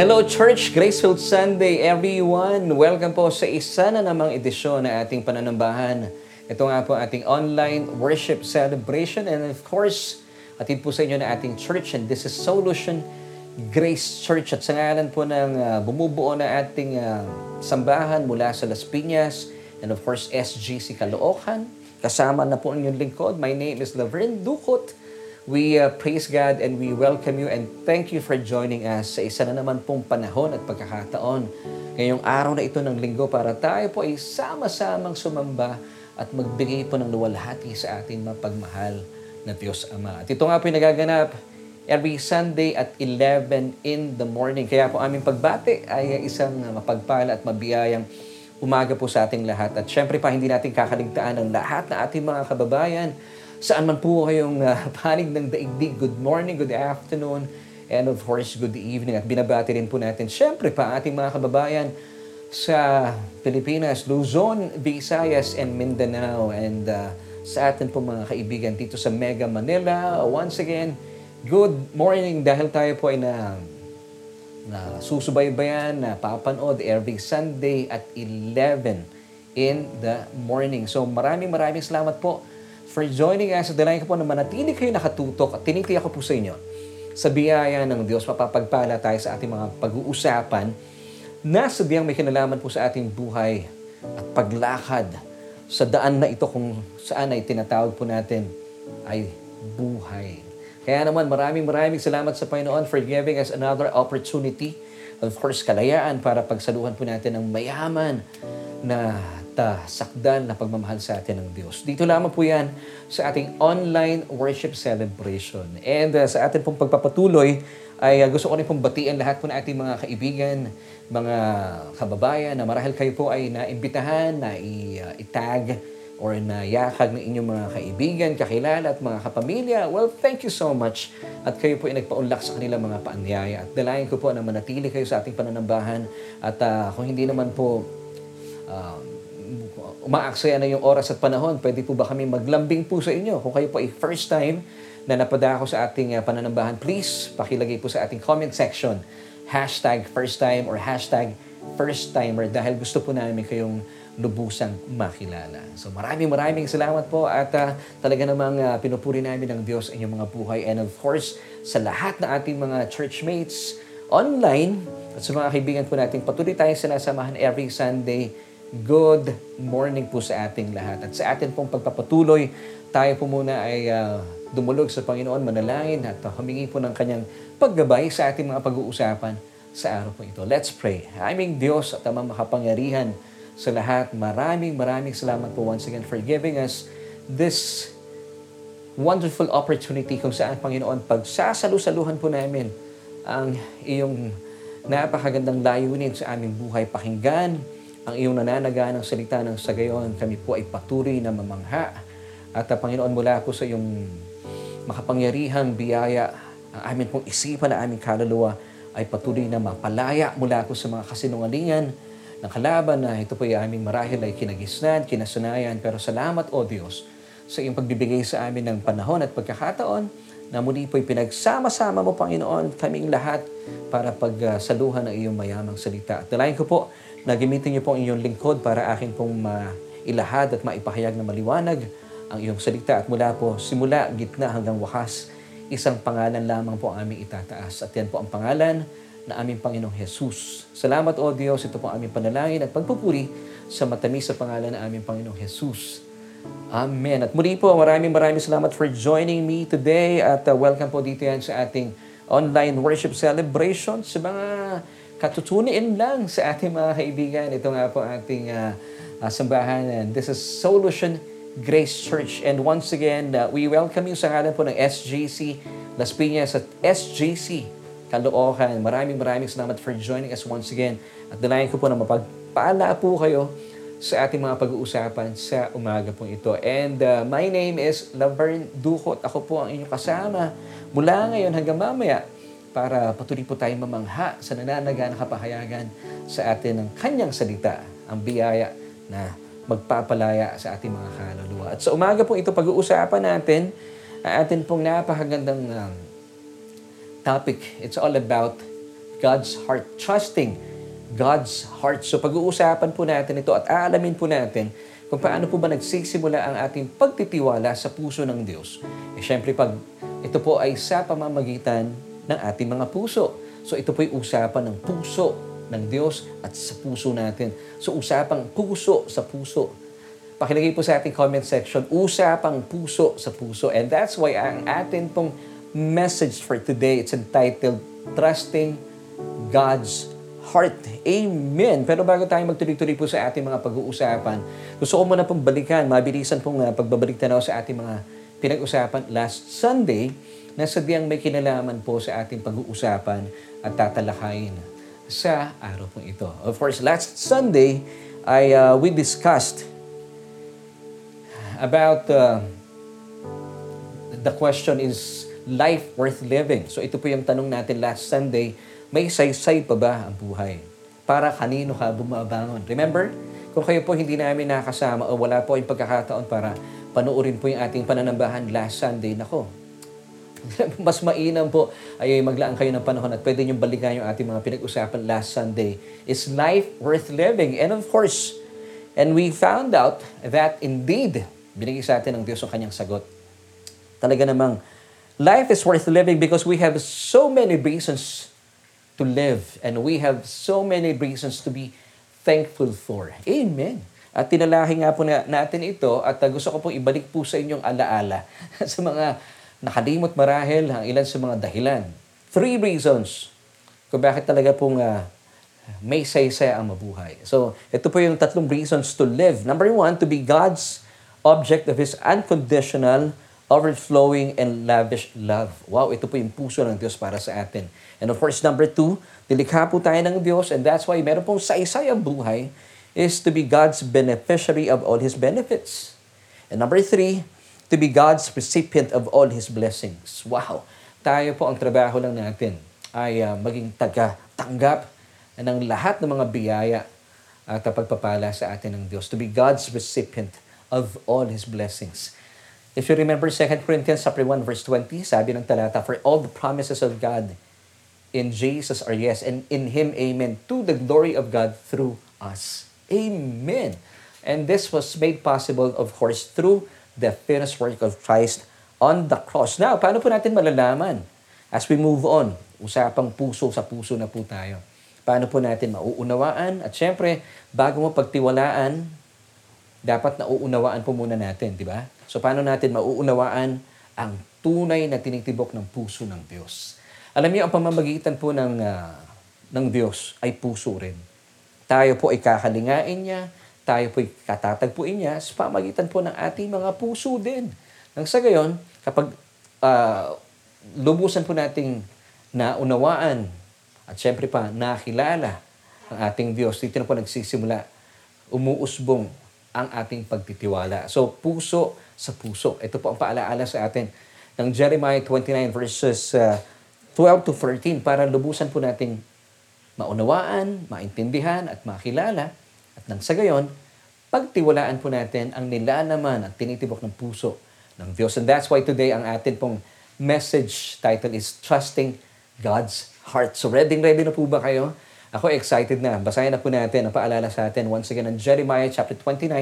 Hello Church, Graceful Sunday everyone! Welcome po sa isa na namang edisyon na ating pananambahan. Ito nga po ating online worship celebration and of course, atid po sa inyo na ating church and this is Solution Grace Church at sa ngalan po ng uh, bumubuo na ating uh, sambahan mula sa Las Piñas and of course SGC Caloocan. Kasama na po ang inyong lingkod. My name is Laverne Ducot. We uh, praise God and we welcome you and thank you for joining us sa isa na naman pong panahon at pagkakataon. Ngayong araw na ito ng linggo para tayo po ay sama-samang sumamba at magbigay po ng luwalhati sa ating mapagmahal na Diyos Ama. At ito nga po yung nagaganap every Sunday at 11 in the morning. Kaya po aming pagbati ay isang mapagpala at mabiyayang umaga po sa ating lahat. At syempre pa, hindi natin kakaligtaan ang lahat na ating mga kababayan Saan man po kayong uh, panig ng daigdig, good morning, good afternoon, and of course, good evening. At binabati rin po natin, syempre pa, ating mga kababayan sa Pilipinas, Luzon, Visayas, and Mindanao. And uh, sa atin po mga kaibigan dito sa Mega Manila. Once again, good morning dahil tayo po ay na na susubaybayan, na papanood every Sunday at 11 in the morning. So maraming maraming salamat po for joining us. Dalayan ko po na manatili kayo nakatutok at tinitiyak ko po sa inyo sa biyaya ng Diyos, mapapagpala tayo sa ating mga pag-uusapan na sabihang may kinalaman po sa ating buhay at paglakad sa daan na ito kung saan ay tinatawag po natin ay buhay. Kaya naman maraming maraming salamat sa Panginoon for giving us another opportunity. Of course, kalayaan para pagsaluhan po natin ng mayaman na ta sakdal na pagmamahal sa atin ng Diyos. Dito lamang po yan sa ating online worship celebration. And uh, sa atin pong pagpapatuloy, ay uh, gusto ko rin pong batian lahat po ng ating mga kaibigan, mga kababayan na marahil kayo po ay naimbitahan, na uh, itag or na yakag ng inyong mga kaibigan, kakilala at mga kapamilya. Well, thank you so much. At kayo po ay nagpaunlak sa kanilang mga paanyaya. At dalayan ko po na manatili kayo sa ating pananambahan. At uh, kung hindi naman po uh, umaaksaya na yung oras at panahon, pwede po ba kami maglambing po sa inyo? Kung kayo po ay first time na napadako sa ating uh, pananambahan, please pakilagay po sa ating comment section hashtag first time or hashtag first timer dahil gusto po namin kayong lubusang makilala. So maraming maraming salamat po at uh, talaga namang uh, pinupuri namin ng Diyos ang inyong mga buhay and of course sa lahat ng ating mga churchmates online at sa mga kaibigan po natin patuloy tayong sinasamahan every Sunday good morning po sa ating lahat. At sa atin pong pagpapatuloy, tayo po muna ay uh, dumulog sa Panginoon, manalangin at humingi po ng kanyang paggabay sa ating mga pag-uusapan sa araw po ito. Let's pray. Aming Diyos at amang makapangyarihan sa lahat, maraming maraming salamat po once again for giving us this wonderful opportunity kung saan, Panginoon, pagsasalusaluhan po namin ang iyong napakagandang layunin sa aming buhay pakinggan, ang iyong nananaga ng salita ng sa gayon, kami po ay patuloy na mamangha. At uh, Panginoon, mula po sa iyong makapangyarihang biyaya, ang amin pong isipan na aming kaluluwa ay patuloy na mapalaya mula po sa mga kasinungalingan ng kalaban na ito po ay aming marahil ay kinagisnan, kinasunayan. Pero salamat, O Diyos, sa iyong pagbibigay sa amin ng panahon at pagkakataon na muli po'y pinagsama-sama mo, Panginoon, kaming lahat para pagsaluhan ng iyong mayamang salita. At dalayan ko po na gamitin niyo po ang inyong lingkod para akin pong mailahad at maipahayag na maliwanag ang iyong salita. At mula po, simula, gitna hanggang wakas, isang pangalan lamang po ang aming itataas. At yan po ang pangalan na aming Panginoong Jesus. Salamat o Diyos, ito po ang aming panalangin at pagpupuri sa matamis sa pangalan ng aming Panginoong Jesus. Amen. At muli po, maraming maraming salamat for joining me today at uh, welcome po dito yan sa ating online worship celebration sa mga katutuniin lang sa ating mga kaibigan. Ito nga po ating uh, uh, sambahan. This is Solution Grace Church. And once again, uh, we welcome you sa ngalan po ng SGC Las Piñas at SGC Caloocan. Maraming maraming salamat for joining us once again. At dalayan ko po na mapagpala po kayo sa ating mga pag-uusapan sa umaga pong ito. And uh, my name is Laverne Ducot. Ako po ang inyong kasama mula ngayon hanggang mamaya para patuloy po tayong mamangha sa nananaga na kapahayagan sa atin ng kanyang salita, ang biyaya na magpapalaya sa ating mga kaluluwa. At sa umaga po ito, pag-uusapan natin ang atin pong napakagandang um, topic. It's all about God's heart. Trusting God's heart. So pag-uusapan po natin ito at aalamin po natin kung paano po ba nagsisimula ang ating pagtitiwala sa puso ng Diyos. Eh syempre pag ito po ay sa pamamagitan ng ating mga puso. So ito po ay usapan ng puso ng Diyos at sa puso natin. So usapang puso sa puso. Pakilagay po sa ating comment section, usapang puso sa puso. And that's why ang atin pong message for today, it's entitled, Trusting God's Heart. Amen. Pero bago tayo magtuloy-tuloy po sa ating mga pag-uusapan, gusto ko muna pong balikan, mabilisan pong uh, pagbabalik tanaw sa ating mga pinag-usapan last Sunday na sadyang may kinalaman po sa ating pag-uusapan at tatalakayin sa araw pong ito. Of course, last Sunday, I, uh, we discussed about uh, the question is life worth living. So ito po yung tanong natin last Sunday, may saysay pa ba ang buhay? Para kanino ka bumabangon? Remember, kung kayo po hindi namin nakasama o wala po yung pagkakataon para panoorin po yung ating pananambahan last Sunday, nako, mas mainam po ay maglaan kayo ng panahon at pwede niyong balikan yung ating mga pinag-usapan last Sunday. Is life worth living? And of course, and we found out that indeed, binigay sa atin ng Diyos ang kanyang sagot. Talaga namang, life is worth living because we have so many reasons to live and we have so many reasons to be thankful for. Amen. At tinalahi nga po na, natin ito at uh, gusto ko pong ibalik po sa inyong alaala sa mga nakalimot marahil ang ilan sa mga dahilan. Three reasons kung bakit talaga pong uh, may saysay ang mabuhay. So, ito po yung tatlong reasons to live. Number one, to be God's object of His unconditional, overflowing, and lavish love. Wow, ito po yung puso ng Diyos para sa atin. And of course, number two, dilikha po tayo ng Diyos and that's why meron pong saysay ang buhay is to be God's beneficiary of all His benefits. And number three, to be God's recipient of all His blessings. Wow! Tayo po ang trabaho lang natin ay uh, maging taga-tanggap ng lahat ng mga biyaya at pagpapala sa atin ng Diyos. To be God's recipient of all His blessings. If you remember 2 Corinthians chapter 1 verse 20, sabi ng talata, For all the promises of God in Jesus are yes, and in Him amen, to the glory of God through us. Amen. And this was made possible, of course, through the finished work of Christ on the cross. Now, paano po natin malalaman? As we move on, usapang puso sa puso na po tayo. Paano po natin mauunawaan? At syempre, bago mo pagtiwalaan, dapat nauunawaan po muna natin, di ba? So, paano natin mauunawaan ang tunay na tinitibok ng puso ng Diyos? Alam niyo, ang pamamagitan po ng, uh, ng Diyos ay puso rin. Tayo po ay kakalingain niya, tayo po'y katatagpuin niya sa pamagitan po ng ating mga puso din. Nang sa gayon, kapag uh, lubusan po nating naunawaan at syempre pa nakilala ang ating Diyos, dito na po nagsisimula, umuusbong ang ating pagtitiwala. So, puso sa puso. Ito po ang paalaala sa atin ng Jeremiah 29 verses uh, 12 to 13 para lubusan po nating maunawaan, maintindihan at makilala at nang sa gayon, pagtiwalaan po natin ang nilalaman at tinitibok ng puso ng Diyos. And that's why today ang atin pong message title is Trusting God's Heart. So ready ready na po ba kayo? Ako excited na. Basahin na po natin ang paalala sa atin once again in Jeremiah chapter 29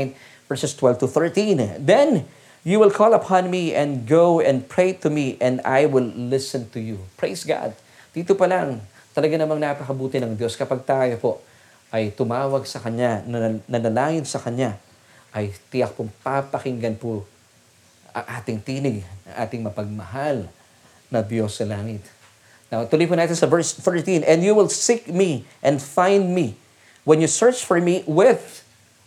verses 12 to 13. Then you will call upon me and go and pray to me and I will listen to you. Praise God. Dito pa lang, talaga namang napakabuti ng Diyos kapag tayo po ay tumawag sa Kanya, nanalangin sa Kanya, ay tiyak pong papakinggan po ang ating tinig, ang ating mapagmahal na Diyos sa langit. Now, tuloy po natin sa verse 13, And you will seek me and find me when you search for me with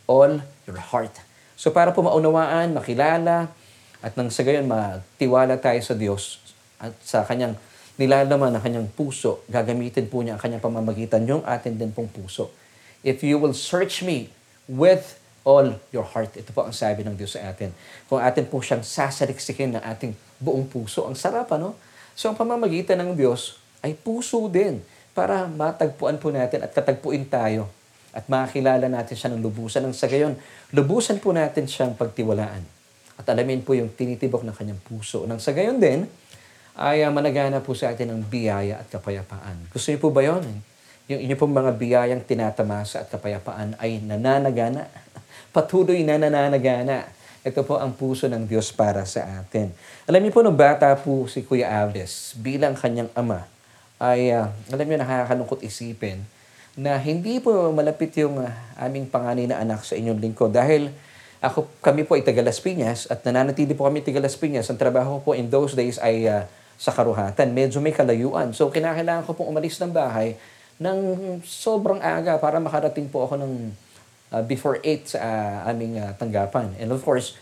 all your heart. So para po maunawaan, makilala, at nang sa gayon magtiwala tayo sa Diyos at sa Kanyang nilalaman ng Kanyang puso, gagamitin po niya ang Kanyang pamamagitan yung atin din pong puso if you will search me with all your heart. Ito po ang sabi ng Diyos sa atin. Kung atin po siyang sasaliksikin ng ating buong puso, ang sarap, ano? So, ang pamamagitan ng Diyos ay puso din para matagpuan po natin at katagpuin tayo at makakilala natin siya ng lubusan. Ang sa gayon, lubusan po natin siyang pagtiwalaan at alamin po yung tinitibok ng kanyang puso. Nang sa gayon din, ay uh, managana po sa atin ng biyaya at kapayapaan. Gusto niyo po ba yun? Yung inyo pong mga biyayang tinatamasa at kapayapaan ay nananagana. Patuloy na nananagana. Ito po ang puso ng Diyos para sa atin. Alam niyo po, nung bata po si Kuya Alves, bilang kanyang ama, ay, uh, alam niyo, nakakalungkot isipin na hindi po malapit yung uh, aming panganay na anak sa inyong lingkod dahil ako, kami po ay taga Las Piñas at nananatili po kami taga Las Piñas. Ang trabaho po in those days ay uh, sa karuhatan. Medyo may kalayuan. So, kinakailangan ko pong umalis ng bahay ng sobrang aga para makarating po ako ng uh, before 8 sa uh, aming uh, tanggapan. And of course,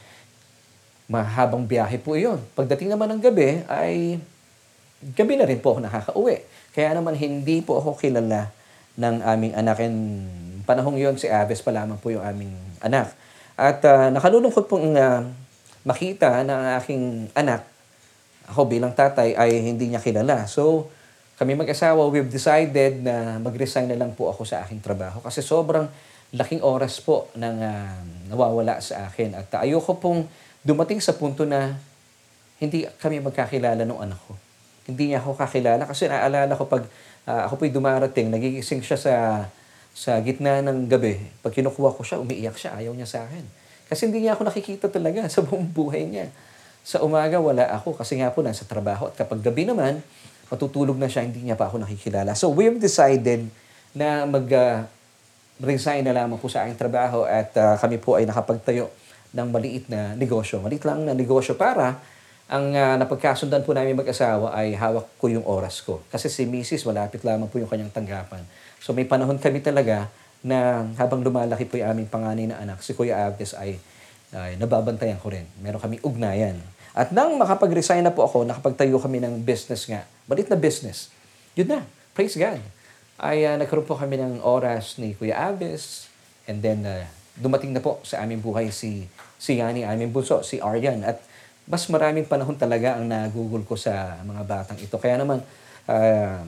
mahabang biyahe po iyon. Pagdating naman ng gabi, ay gabi na rin po ako nakakauwi. Kaya naman hindi po ako kilala ng aming anak. And panahong yon si Aves pa lamang po yung aming anak. At uh, nakalulungkot pong uh, makita na ang aking anak, ako bilang tatay, ay hindi niya kilala. So, kami mag-asawa, we've decided na mag-resign na lang po ako sa aking trabaho kasi sobrang laking oras po nang uh, nawawala sa akin. At uh, ayoko pong dumating sa punto na hindi kami magkakilala ng anak ko. Hindi niya ako kakilala kasi naalala ko pag uh, ako po'y dumarating, nagigising siya sa sa gitna ng gabi, pag kinukuha ko siya, umiiyak siya, ayaw niya sa akin. Kasi hindi niya ako nakikita talaga sa buong buhay niya. Sa umaga, wala ako kasi nga po nasa trabaho. At kapag gabi naman, matutulog na siya, hindi niya pa ako nakikilala. So we have decided na mag uh, resign na lamang po sa aking trabaho at uh, kami po ay nakapagtayo ng maliit na negosyo. Maliit lang na negosyo para ang uh, napagkasundan po namin mag-asawa ay hawak ko yung oras ko. Kasi si Mrs. malapit lamang po yung kanyang tanggapan. So may panahon kami talaga na habang lumalaki po yung aming panganay na anak, si Kuya Agnes ay, ay nababantayan ko rin. Meron kami ugnayan. At nang makapag-resign na po ako, nakapagtayo kami ng business nga. Balit na business. Yun na. Praise God. Ay uh, nagkaroon po kami ng oras ni Kuya Agnes. And then uh, dumating na po sa aming buhay si, si Yani, aming bunso, si Aryan. At mas maraming panahon talaga ang nagugol ko sa mga batang ito. Kaya naman, uh,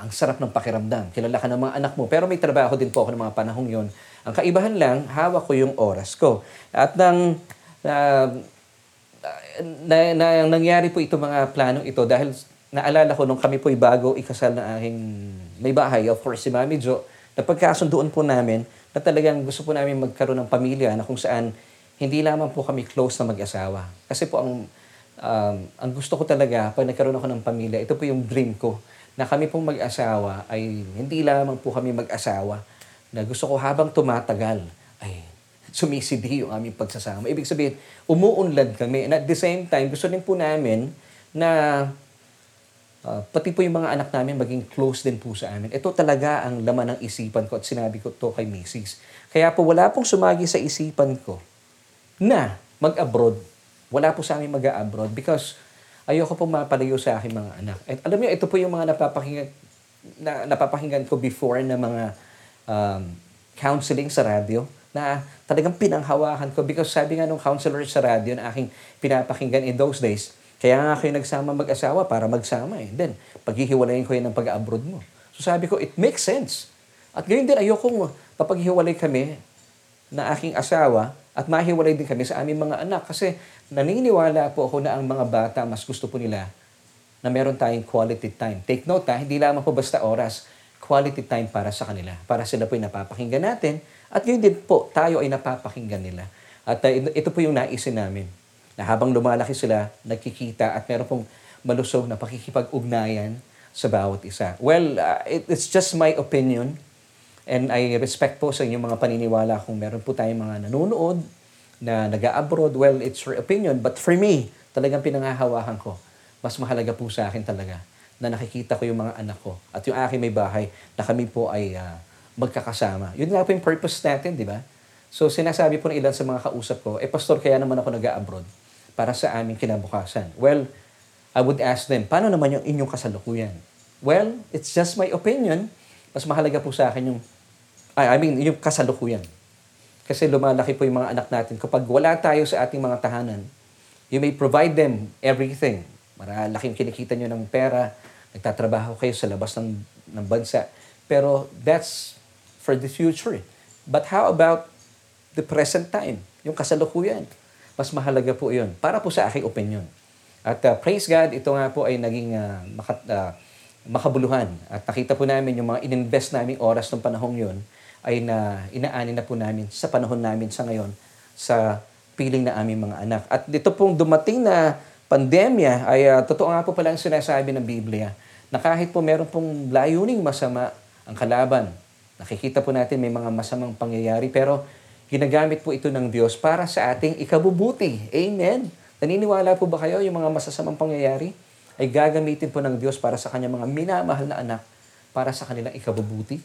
ang sarap ng pakiramdam. Kilala ka ng mga anak mo. Pero may trabaho din po ako ng mga panahong yon. Ang kaibahan lang, hawak ko yung oras ko. At nang uh, na, na, nangyari po ito mga planong ito dahil naalala ko nung kami po'y bago ikasal na aking may bahay, of course si Mami Jo, napagkasunduan po namin na talagang gusto po namin magkaroon ng pamilya na kung saan hindi lamang po kami close na mag-asawa. Kasi po ang um, ang gusto ko talaga pag nagkaroon ako ng pamilya, ito po yung dream ko na kami pong mag-asawa ay hindi lamang po kami mag-asawa na gusto ko habang tumatagal ay sumisidi yung aming pagsasama. Ibig sabihin, umuunlad kami. And at the same time, gusto din po namin na uh, pati po yung mga anak namin maging close din po sa amin. Ito talaga ang laman ng isipan ko at sinabi ko to kay Mrs. Kaya po wala pong sumagi sa isipan ko na mag-abroad. Wala po sa amin mag-abroad because ayoko pong mapalayo sa aking mga anak. At alam niyo, ito po yung mga napapakinggan, na, napapakinggan ko before na mga um, counseling sa radyo na talagang pinanghawakan ko because sabi nga nung counselor sa radyo na aking pinapakinggan in those days, kaya nga kayo nagsama mag-asawa para magsama eh. Then, paghihiwalayin ko yun ng pag-abroad mo. So sabi ko, it makes sense. At ngayon din, ayokong papaghiwalay kami na aking asawa at mahiwalay din kami sa aming mga anak kasi naniniwala po ako na ang mga bata mas gusto po nila na meron tayong quality time. Take note ha, hindi lamang po basta oras, quality time para sa kanila. Para sila po ay napapakinggan natin at yun din po, tayo ay napapakinggan nila. At uh, ito po yung naisin namin na habang lumalaki sila, nagkikita at meron pong malusog na pakikipag-ugnayan sa bawat isa. Well, uh, it, it's just my opinion And I respect po sa inyong mga paniniwala kung meron po tayong mga nanonood na nag-abroad. Well, it's your opinion. But for me, talagang pinangahawakan ko. Mas mahalaga po sa akin talaga na nakikita ko yung mga anak ko at yung aking may bahay na kami po ay uh, magkakasama. Yun nga po yung purpose natin, di ba? So sinasabi po ng ilan sa mga kausap ko, eh pastor, kaya naman ako nag-abroad para sa aming kinabukasan. Well, I would ask them, paano naman yung inyong kasalukuyan? Well, it's just my opinion. Mas mahalaga po sa akin yung I, I mean, yung kasalukuyan. Kasi lumalaki po yung mga anak natin. Kapag wala tayo sa ating mga tahanan, you may provide them everything. Maralaking kinikita nyo ng pera, nagtatrabaho kayo sa labas ng, ng bansa. Pero that's for the future. But how about the present time? Yung kasalukuyan. Mas mahalaga po yun. Para po sa aking opinion. At uh, praise God, ito nga po ay naging uh, makat, uh, makabuluhan. At nakita po namin yung mga ininvest naming oras ng panahong yon ay na inaani na po namin sa panahon namin sa ngayon sa piling na aming mga anak. At dito pong dumating na pandemya ay uh, totoo nga po pala ang sinasabi ng Biblia na kahit po meron pong layuning masama ang kalaban, nakikita po natin may mga masamang pangyayari pero ginagamit po ito ng Diyos para sa ating ikabubuti. Amen. Naniniwala po ba kayo yung mga masasamang pangyayari ay gagamitin po ng Diyos para sa kanyang mga minamahal na anak para sa kanilang ikabubuti?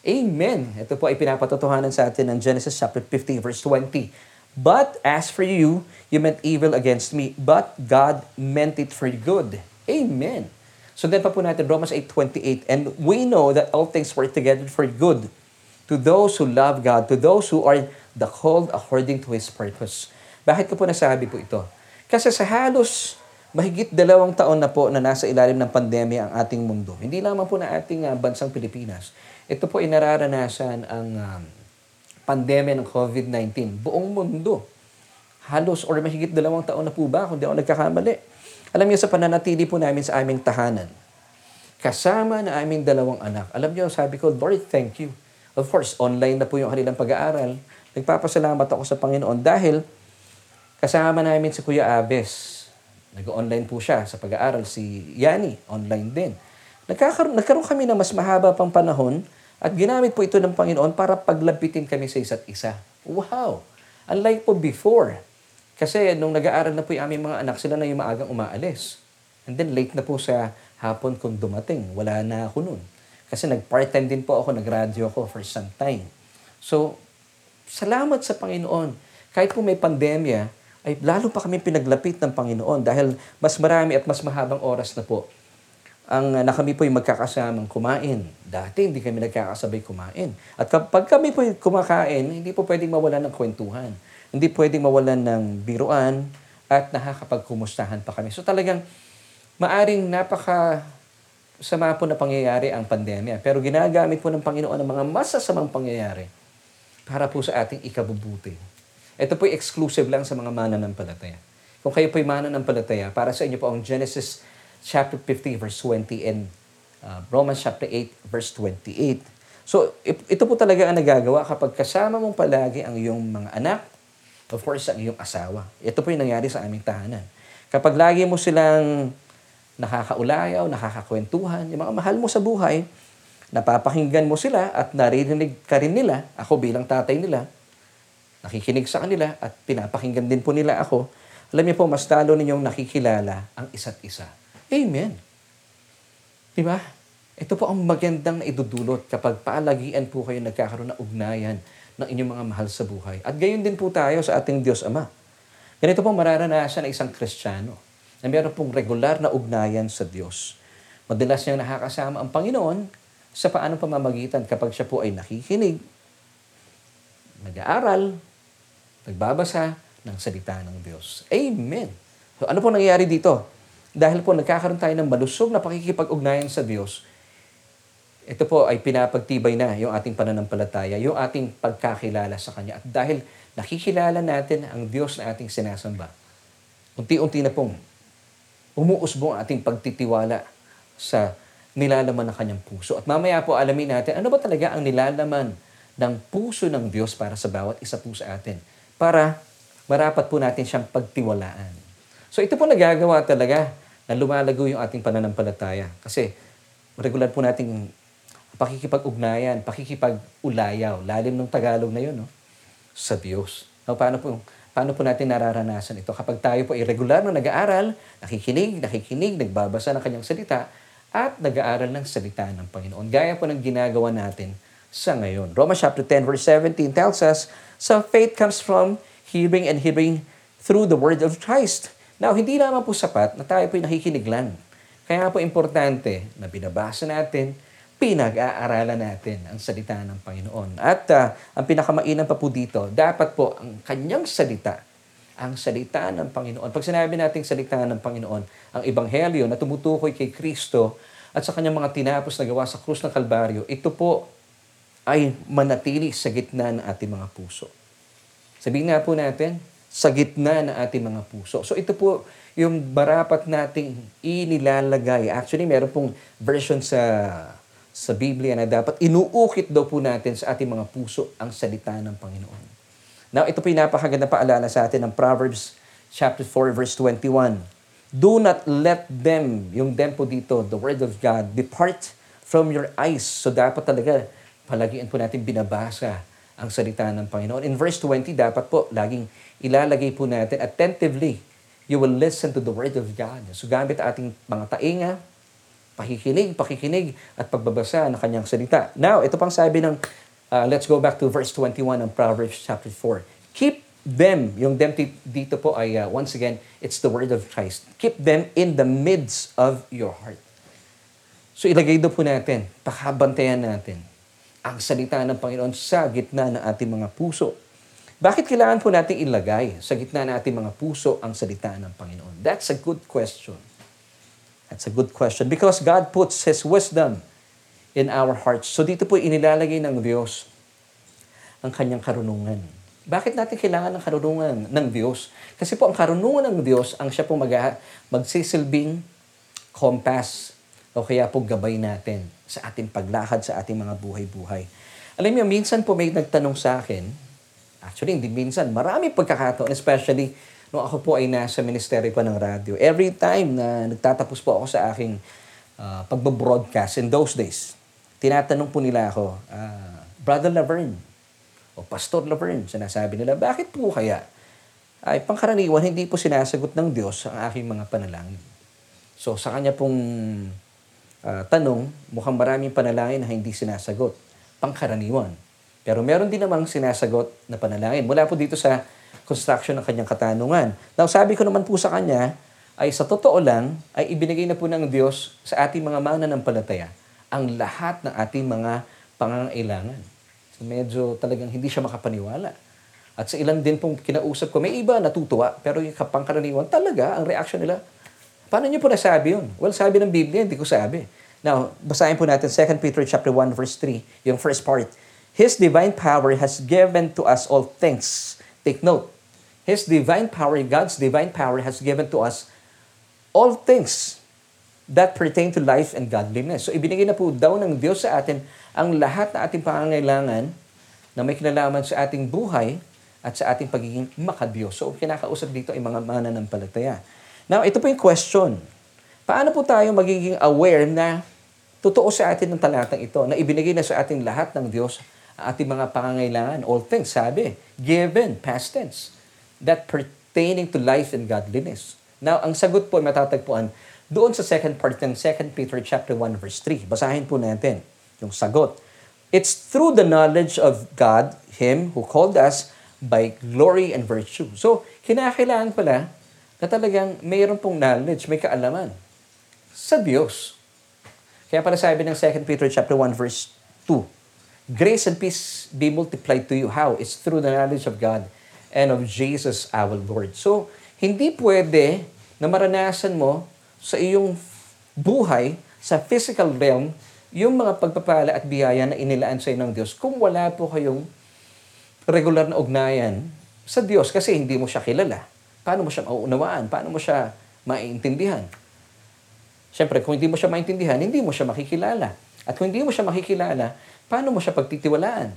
Amen. Ito po ay pinapatotohanan sa atin ng Genesis chapter 50 verse 20. But as for you, you meant evil against me, but God meant it for good. Amen. So then pa po natin Romans 8.28, And we know that all things work together for good to those who love God, to those who are the called according to His purpose. Bakit ko po nasabi po ito? Kasi sa halos mahigit dalawang taon na po na nasa ilalim ng pandemya ang ating mundo. Hindi lamang po na ating uh, bansang Pilipinas. Ito po ay nararanasan ang um, pandemya ng COVID-19. Buong mundo. Halos or mahigit dalawang taon na po ba kung di ako nagkakamali. Alam niyo sa pananatili po namin sa aming tahanan, kasama na aming dalawang anak. Alam niyo, sabi ko, Lord, thank you. Of course, online na po yung kanilang pag-aaral. Nagpapasalamat ako sa Panginoon dahil Kasama namin si Kuya Abes. Nag-online po siya sa pag-aaral. Si Yani, online din. Nagkakaroon, nagkaroon kami ng mas mahaba pang panahon at ginamit po ito ng Panginoon para paglapitin kami sa isa't isa. Wow! Unlike po before. Kasi nung nag-aaral na po yung aming mga anak, sila na yung maagang umaalis. And then late na po sa hapon kung dumating. Wala na ako noon. Kasi nag-part-time din po ako, nag-radio ako for some time. So, salamat sa Panginoon. Kahit po may pandemya, ay lalo pa kami pinaglapit ng Panginoon dahil mas marami at mas mahabang oras na po ang na kami po ay magkakasamang kumain. Dati hindi kami nagkakasabay kumain. At kapag kami po kumakain, hindi po pwedeng mawalan ng kwentuhan. Hindi pwedeng mawalan ng biruan at nakakapagkumustahan pa kami. So talagang maaring napaka sama po na pangyayari ang pandemya. Pero ginagamit po ng Panginoon ang mga masasamang pangyayari para po sa ating ikabubuti. Ito po exclusive lang sa mga mananampalataya. Kung kayo po'y mananampalataya, para sa inyo po ang Genesis chapter 50 verse 20 and uh, Romans chapter 8 verse 28. So, ito po talaga ang nagagawa kapag kasama mong palagi ang iyong mga anak, of course, ang iyong asawa. Ito po yung nangyari sa aming tahanan. Kapag lagi mo silang nakakaulayaw, nakakakwentuhan, yung mga mahal mo sa buhay, napapakinggan mo sila at narinig ka rin nila, ako bilang tatay nila, nakikinig sa kanila at pinapakinggan din po nila ako, alam niyo po, mas talo ninyong nakikilala ang isa't isa. Amen. Di ba? Ito po ang magandang idudulot kapag paalagian po kayo nagkakaroon ng ugnayan ng inyong mga mahal sa buhay. At gayon din po tayo sa ating Diyos Ama. Ganito po mararanasan ng isang Kristiyano na meron pong regular na ugnayan sa Diyos. Madalas niyang nakakasama ang Panginoon sa paano pamamagitan kapag siya po ay nakikinig, nag-aaral, nagbabasa ng salita ng Diyos. Amen. So ano po nangyayari dito? Dahil po nagkakaroon tayo ng malusog na pakikipag-ugnayan sa Diyos, ito po ay pinapagtibay na yung ating pananampalataya, yung ating pagkakilala sa Kanya. At dahil nakikilala natin ang Diyos na ating sinasamba, unti-unti na pong umuusbong ating pagtitiwala sa nilalaman ng Kanyang puso. At mamaya po alamin natin, ano ba talaga ang nilalaman ng puso ng Diyos para sa bawat isa po sa atin para marapat po natin siyang pagtiwalaan. So ito po nagagawa talaga na lumalago yung ating pananampalataya. Kasi regular po nating pakikipag-ugnayan, pakikipag-ulayaw, lalim ng Tagalog na yun, no? sa Diyos. Now, paano po, paano po natin nararanasan ito? Kapag tayo po ay regular na nag-aaral, nakikinig, nakikinig, nagbabasa ng kanyang salita, at nag-aaral ng salita ng Panginoon. Gaya po ng ginagawa natin sa ngayon. Romans chapter 10 verse 17 tells us, So faith comes from hearing and hearing through the word of Christ. Now, hindi naman po sapat na tayo po nakikinig lang. Kaya po importante na binabasa natin, pinag-aaralan natin ang salita ng Panginoon. At uh, ang pinakamainam pa po dito, dapat po ang kanyang salita, ang salita ng Panginoon. Pag sinabi nating salita ng Panginoon, ang ebanghelyo na tumutukoy kay Kristo at sa kanyang mga tinapos na gawa sa krus ng Kalbaryo, ito po ay manatili sa gitna ng ating mga puso. Sabihin nga po natin, sa gitna ng ating mga puso. So ito po yung barapat nating inilalagay. Actually, meron pong version sa sa Biblia na dapat inuukit daw po natin sa ating mga puso ang salita ng Panginoon. Now, ito po yung napakaganda paalala sa atin ng Proverbs chapter 4 verse 21. Do not let them, yung them po dito, the word of God, depart from your eyes. So dapat talaga palagian po natin binabasa ang salita ng Panginoon. In verse 20, dapat po laging ilalagay po natin attentively. You will listen to the word of God. So gamit ating mga tainga, pakikinig, pakikinig, at pagbabasa ng kanyang salita. Now, ito pang sabi ng, uh, let's go back to verse 21 ng Proverbs chapter 4. Keep them, yung them dito po ay, uh, once again, it's the word of Christ. Keep them in the midst of your heart. So ilagay doon po natin, pakabantayan natin ang salita ng Panginoon sa gitna ng ating mga puso. Bakit kailangan po natin ilagay sa gitna ng ating mga puso ang salita ng Panginoon? That's a good question. That's a good question. Because God puts His wisdom in our hearts. So dito po inilalagay ng Diyos ang kanyang karunungan bakit natin kailangan ng karunungan ng Diyos? Kasi po ang karunungan ng Diyos ang siya po mag magsisilbing compass o kaya po gabay natin sa ating paglakad sa ating mga buhay-buhay. Alam niyo, minsan po may nagtanong sa akin, actually hindi minsan, marami pagkakataon, especially nung ako po ay nasa ministeryo pa ng radyo. Every time na nagtatapos po ako sa aking uh, pagbo-broadcast in those days, tinatanong po nila ako, uh, Brother Laverne, o Pastor Laverne, sinasabi nila, bakit po kaya? Ay, pangkaraniwan, hindi po sinasagot ng Diyos ang aking mga panalangin. So, sa kanya pong uh, tanong, mukhang maraming panalangin na hindi sinasagot. Pangkaraniwan. Pero meron din namang sinasagot na panalangin. Mula po dito sa construction ng kanyang katanungan. Now, sabi ko naman po sa kanya, ay sa totoo lang, ay ibinigay na po ng Diyos sa ating mga mananampalataya ang lahat ng ating mga pangangailangan medyo talagang hindi siya makapaniwala. At sa ilan din pong kinausap ko, may iba natutuwa, pero yung kapangkaraniwan, talaga, ang reaction nila, paano niyo po nasabi yun? Well, sabi ng Biblia, hindi ko sabi. Now, basahin po natin 2 Peter chapter 1 verse 3, yung first part. His divine power has given to us all things. Take note. His divine power, God's divine power has given to us all things that pertain to life and godliness. So ibinigay na po daw ng Diyos sa atin ang lahat na ating pangangailangan na may kinalaman sa ating buhay at sa ating pagiging makadiyos. So kinakausap dito ay mga mananampalataya. Now, ito po yung question. Paano po tayo magiging aware na totoo sa atin ng talatang ito na ibinigay na sa ating lahat ng Diyos ang ating mga pangangailangan, all things, sabi, given, past tense, that pertaining to life and godliness. Now, ang sagot po ay matatagpuan doon sa second part ng 2 Peter chapter 1 verse 3. Basahin po natin yung sagot. It's through the knowledge of God, Him who called us by glory and virtue. So, kinakailangan pala na talagang mayroon pong knowledge, may kaalaman sa Diyos. Kaya pala sabi ng 2 Peter chapter 1 verse 2, Grace and peace be multiplied to you. How? It's through the knowledge of God and of Jesus our Lord. So, hindi pwede na maranasan mo sa iyong buhay, sa physical realm, yung mga pagpapala at biyaya na inilaan sa ng Diyos kung wala po kayong regular na ugnayan sa Diyos kasi hindi mo siya kilala. Paano mo siya mauunawaan? Paano mo siya maiintindihan? Siyempre, kung hindi mo siya maintindihan, hindi mo siya makikilala. At kung hindi mo siya makikilala, paano mo siya pagtitiwalaan?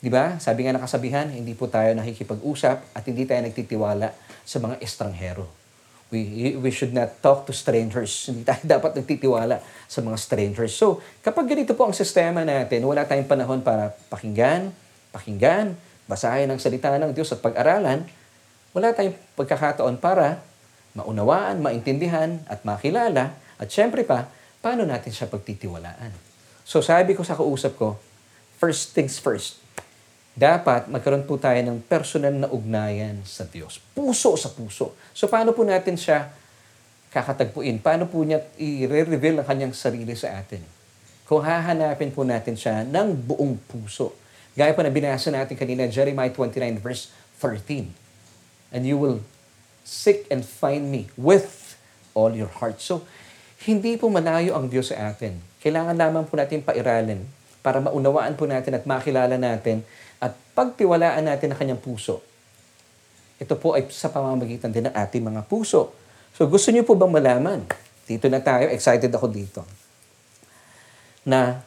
Di ba? Sabi nga nakasabihan, hindi po tayo nakikipag-usap at hindi tayo nagtitiwala sa mga estranghero. We, we should not talk to strangers. Hindi tayo dapat nagtitiwala sa mga strangers. So, kapag ganito po ang sistema natin, wala tayong panahon para pakinggan, pakinggan, basahin ang salita ng Diyos at pag-aralan, wala tayong pagkakataon para maunawaan, maintindihan, at makilala, at syempre pa, paano natin siya pagtitiwalaan. So sabi ko sa kausap ko, first things first, dapat magkaroon po tayo ng personal na ugnayan sa Diyos. Puso sa puso. So paano po natin siya kakatagpuin? Paano po niya i-reveal ang kanyang sarili sa atin? Kung hahanapin po natin siya ng buong puso. Gaya po na binasa natin kanina, Jeremiah 29 verse 13. And you will seek and find me with all your heart. So, hindi po malayo ang Diyos sa atin. Kailangan lamang po natin pairalin para maunawaan po natin at makilala natin at pagtiwalaan natin ang kanyang puso. ito po ay sa pamamagitan din ng ating mga puso. So gusto niyo po bang malaman? Dito na tayo, excited ako dito. Na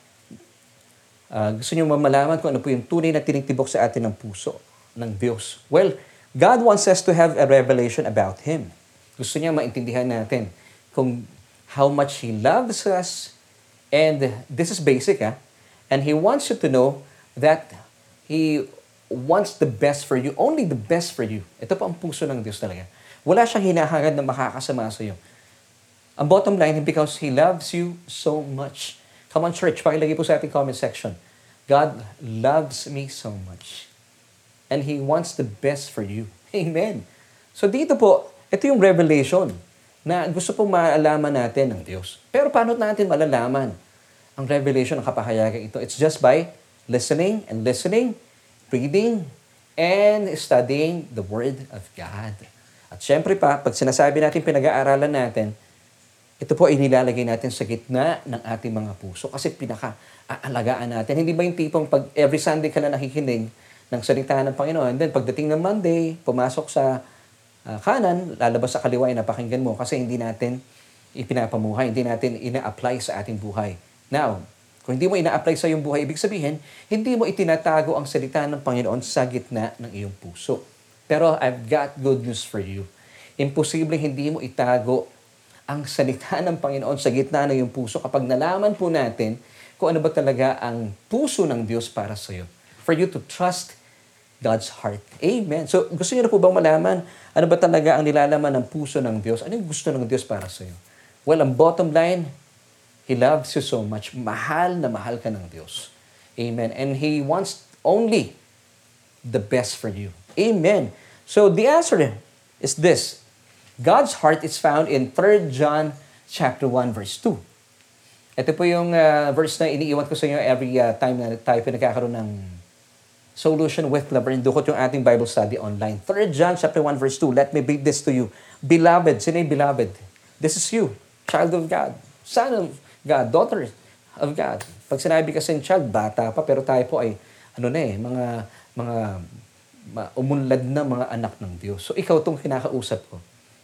uh, gusto niyo malaman kung ano po yung tunay na tinitibok sa atin ng puso ng Diyos. Well, God wants us to have a revelation about Him. Gusto niya maintindihan natin kung how much He loves us. And this is basic, ha? And He wants you to know that He wants the best for you, only the best for you. Ito po ang puso ng Diyos talaga. Wala siyang hinahangad na makakasama sa iyo. Ang bottom line, because He loves you so much. Come on, church, pakilagay po sa ating comment section. God loves me so much. And He wants the best for you. Amen. So dito po, ito yung revelation na gusto pong maalaman natin ng Diyos. Pero paano natin malalaman ang revelation ng kapahayagan ito? It's just by listening and listening reading and studying the Word of God. At syempre pa, pag sinasabi natin pinag-aaralan natin, ito po ay nilalagay natin sa gitna ng ating mga puso kasi pinaka-aalagaan natin. Hindi ba yung tipong pag every Sunday ka na nakikinig ng salita ng Panginoon, then pagdating ng Monday, pumasok sa uh, kanan, lalabas sa kaliwa, napakinggan mo kasi hindi natin ipinapamuhay, hindi natin ina-apply sa ating buhay. Now, kung hindi mo ina-apply sa iyong buhay, ibig sabihin, hindi mo itinatago ang salita ng Panginoon sa gitna ng iyong puso. Pero I've got good news for you. Imposible hindi mo itago ang salita ng Panginoon sa gitna ng iyong puso kapag nalaman po natin kung ano ba talaga ang puso ng Diyos para sa iyo. For you to trust God's heart. Amen. So, gusto niyo na po bang malaman ano ba talaga ang nilalaman ng puso ng Diyos? Ano yung gusto ng Diyos para sa iyo? Well, ang bottom line, He loves you so much. Mahal na mahal ka ng Diyos. Amen. And He wants only the best for you. Amen. So the answer is this. God's heart is found in 3 John chapter 1 verse 2. Ito po yung uh, verse na iniiwan ko sa inyo every uh, time na tayo pinagkakaroon ng solution with Laverne. Dukot yung ating Bible study online. 3 John chapter 1 verse 2. Let me read this to you. Beloved, sino yung beloved? This is you, child of God, son of God, daughter of God. Pag sinabi kasi ng child, bata pa, pero tayo po ay, ano na eh, mga, mga umunlad na mga anak ng Diyos. So ikaw tong kinakausap ko.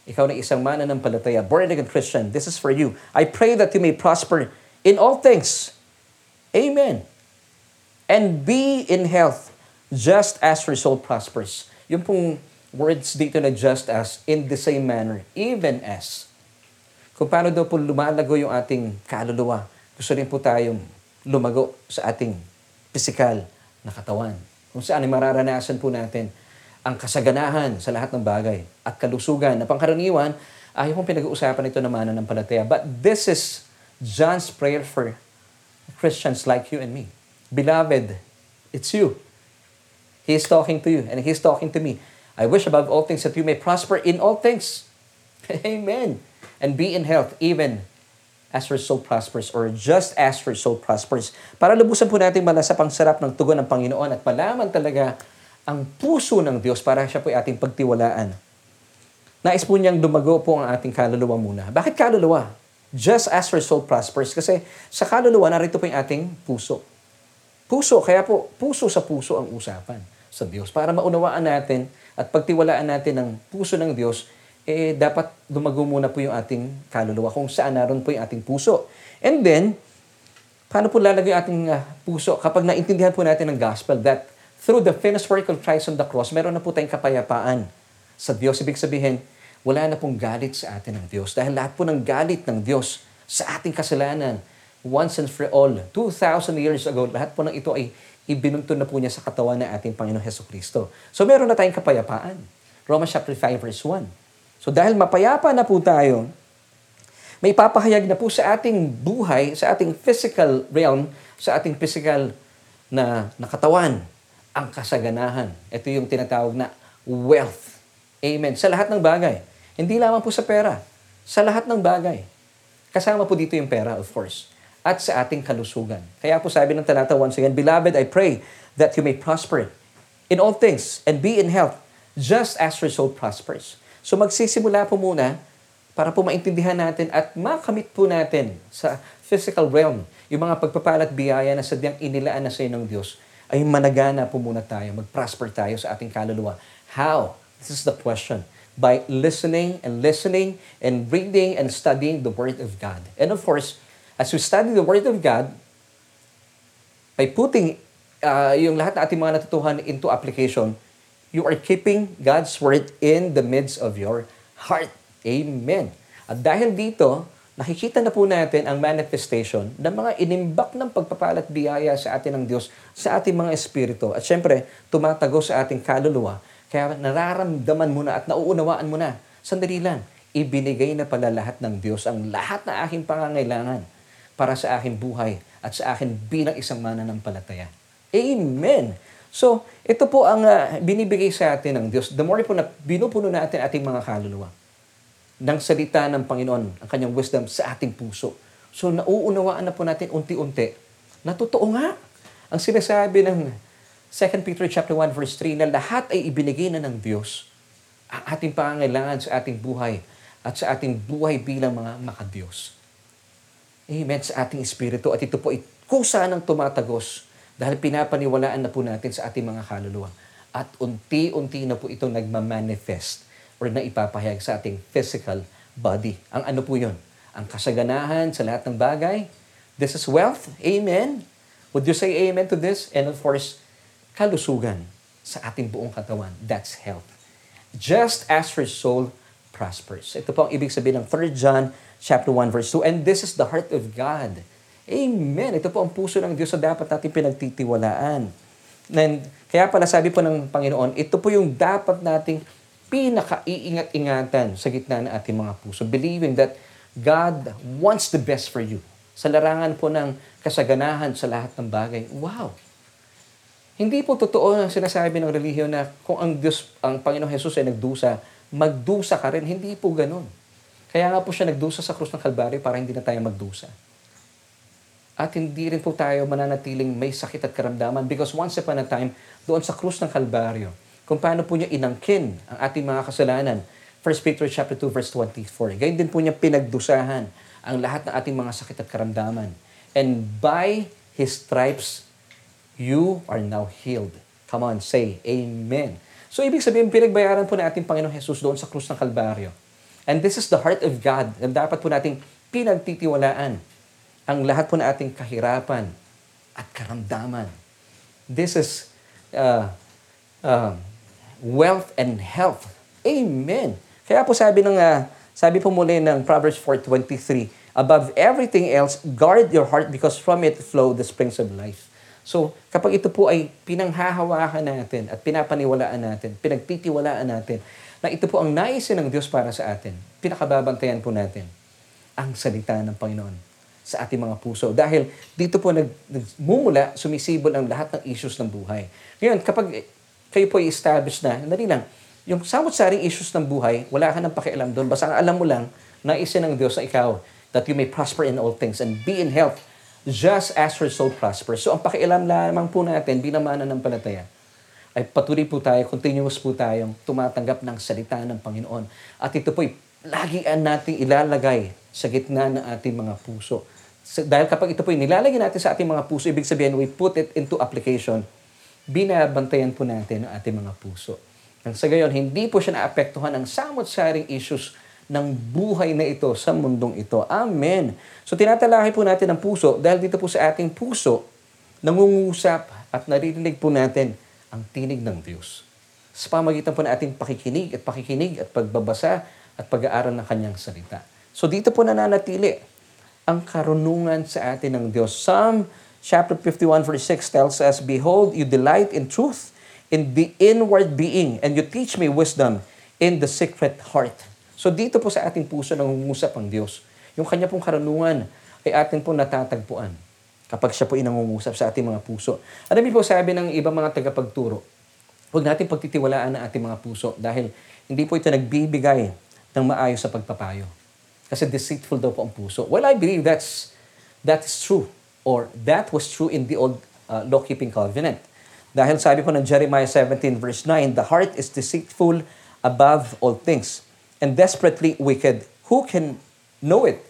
Ikaw na isang mananampalataya, born again Christian, this is for you. I pray that you may prosper in all things. Amen. And be in health, just as soul prospers. Yung pong words dito na just as, in the same manner, even as kung paano daw po lumalago yung ating kaluluwa. Gusto rin po tayong lumago sa ating pisikal na katawan. Kung saan ay mararanasan po natin ang kasaganahan sa lahat ng bagay at kalusugan na pangkaraniwan ay yung pinag-uusapan ito naman ng palataya. But this is John's prayer for Christians like you and me. Beloved, it's you. He is talking to you and He's talking to me. I wish above all things that you may prosper in all things. Amen and be in health even as your soul prospers or just as your soul prospers. Para lubusan po natin mala sa pangsarap ng tugon ng Panginoon at malaman talaga ang puso ng Diyos para siya po ating pagtiwalaan. Nais po niyang dumago po ang ating kaluluwa muna. Bakit kaluluwa? Just as your soul prospers. Kasi sa kaluluwa, narito po yung ating puso. Puso, kaya po, puso sa puso ang usapan sa Diyos. Para maunawaan natin at pagtiwalaan natin ang puso ng Diyos, eh dapat lumago muna po yung ating kaluluwa kung saan naroon po yung ating puso. And then, paano po lalagay ating uh, puso kapag naintindihan po natin ang gospel that through the finished work of Christ on the cross, meron na po tayong kapayapaan sa Diyos. Ibig sabihin, wala na pong galit sa atin ng Diyos. Dahil lahat po ng galit ng Diyos sa ating kasalanan, once and for all, 2,000 years ago, lahat po ng ito ay ibinuntun na po niya sa katawan ng ating Panginoon Heso Kristo. So meron na tayong kapayapaan. Romans chapter 5 verse 1. So dahil mapayapa na po tayo, may papahayag na po sa ating buhay, sa ating physical realm, sa ating physical na nakatawan, ang kasaganahan. Ito yung tinatawag na wealth. Amen. Sa lahat ng bagay. Hindi lamang po sa pera. Sa lahat ng bagay. Kasama po dito yung pera, of course. At sa ating kalusugan. Kaya po sabi ng talata once again, Beloved, I pray that you may prosper in all things and be in health, just as your soul prospers. So magsisimula po muna para po maintindihan natin at makamit po natin sa physical realm yung mga pagpapalat biyaya na sadyang inilaan na sa ng Diyos ay managana po muna tayo, mag-prosper tayo sa ating kaluluwa. How? This is the question. By listening and listening and reading and studying the Word of God. And of course, as we study the Word of God, by putting uh, yung lahat na ating mga natutuhan into application, you are keeping God's Word in the midst of your heart. Amen. At dahil dito, nakikita na po natin ang manifestation ng mga inimbak ng pagpapalat biyaya sa atin ng Diyos sa ating mga espiritu. At syempre, tumatago sa ating kaluluwa. Kaya nararamdaman mo na at nauunawaan mo na. Sandali lang, ibinigay na pala lahat ng Diyos ang lahat na aking pangangailangan para sa aking buhay at sa akin bilang isang mananampalataya. Amen! So, ito po ang uh, binibigay sa atin ng Diyos. The more po na binupuno natin ating mga kaluluwa ng salita ng Panginoon, ang kanyang wisdom sa ating puso. So nauunawaan na po natin unti-unti na totoo nga ang sinasabi ng 2 Peter chapter 1 verse 3 na lahat ay ibinigay na ng Diyos ang ating pangangailangan sa ating buhay at sa ating buhay bilang mga makadiyos. Amen sa ating espiritu at ito po ay kusa ng tumatagos dahil pinapaniwalaan na po natin sa ating mga kaluluwa. At unti-unti na po itong nagmamanifest or na ipapahayag sa ating physical body. Ang ano po yun? Ang kasaganahan sa lahat ng bagay. This is wealth. Amen. Would you say amen to this? And of course, kalusugan sa ating buong katawan. That's health. Just as your soul prospers. Ito po ang ibig sabihin ng 3 John chapter 1 verse 2. And this is the heart of God. Amen. Ito po ang puso ng Diyos na dapat natin pinagtitiwalaan. And kaya pala sabi po ng Panginoon, ito po yung dapat nating pinaka-iingat-ingatan sa gitna ng ating mga puso. Believing that God wants the best for you. Sa larangan po ng kasaganahan sa lahat ng bagay. Wow! Hindi po totoo ang sinasabi ng relihiyon na kung ang Diyos, ang Panginoong Jesus ay nagdusa, magdusa ka rin. Hindi po ganun. Kaya nga po siya nagdusa sa krus ng Kalbaryo para hindi na tayo magdusa. At hindi rin po tayo mananatiling may sakit at karamdaman because once upon a time, doon sa krus ng Kalbaryo, kung paano po niya inangkin ang ating mga kasalanan. 1 Peter chapter 2 verse 24. Gayun din po niya pinagdusahan ang lahat ng ating mga sakit at karamdaman. And by His stripes, you are now healed. Come on, say Amen. So, ibig sabihin, pinagbayaran po na ating Panginoong Jesus doon sa krus ng Kalbaryo. And this is the heart of God na dapat po nating pinagtitiwalaan ang lahat po na ating kahirapan at karamdaman. This is uh, uh, wealth and health. Amen. Kaya po sabi ng uh, sabi po muli ng Proverbs 4:23, above everything else, guard your heart because from it flow the springs of life. So, kapag ito po ay pinanghahawakan natin at pinapaniwalaan natin, pinagtitiwalaan natin, na ito po ang naisin ng Diyos para sa atin, pinakababantayan po natin ang salita ng Panginoon sa ating mga puso. Dahil dito po nag, nagmumula, sumisibol ang lahat ng issues ng buhay. Ngayon, kapag kayo po i-establish na, dali lang, yung samot-saring issues ng buhay, wala ka nang pakialam doon. Basta ang alam mo lang, na isa ng Diyos na ikaw, that you may prosper in all things and be in health, just as your soul prospers. So ang pakialam lamang po natin, bilang mananampalataya, ay patuloy po tayo, continuous po tayong tumatanggap ng salita ng Panginoon. At ito po, lagian nating ilalagay sa gitna ng ating mga puso. Dahil kapag ito po nilalagay natin sa ating mga puso, ibig sabihin, we put it into application binabantayan po natin ang ating mga puso. Nang sa gayon, hindi po siya naapektuhan ng samot-saring issues ng buhay na ito sa mundong ito. Amen. So tinatalakay po natin ang puso dahil dito po sa ating puso, nangungusap at naririnig po natin ang tinig ng Diyos. Sa pamagitan po ng ating pakikinig at pakikinig at pagbabasa at pag-aaral ng kanyang salita. So dito po nananatili ang karunungan sa atin ng Diyos. Psalm chapter 51 verse 6 tells us, Behold, you delight in truth, in the inward being, and you teach me wisdom in the secret heart. So dito po sa ating puso nangungusap ang Diyos. Yung kanya pong karunungan ay atin po natatagpuan kapag siya po inangungusap sa ating mga puso. Ano po sabi ng ibang mga tagapagturo? Huwag natin pagtitiwalaan ang ating mga puso dahil hindi po ito nagbibigay ng maayos sa pagpapayo. Kasi deceitful daw po ang puso. Well, I believe that's that is true or that was true in the old uh, law-keeping covenant. Dahil sabi po ng Jeremiah 17 verse 9, The heart is deceitful above all things and desperately wicked. Who can know it?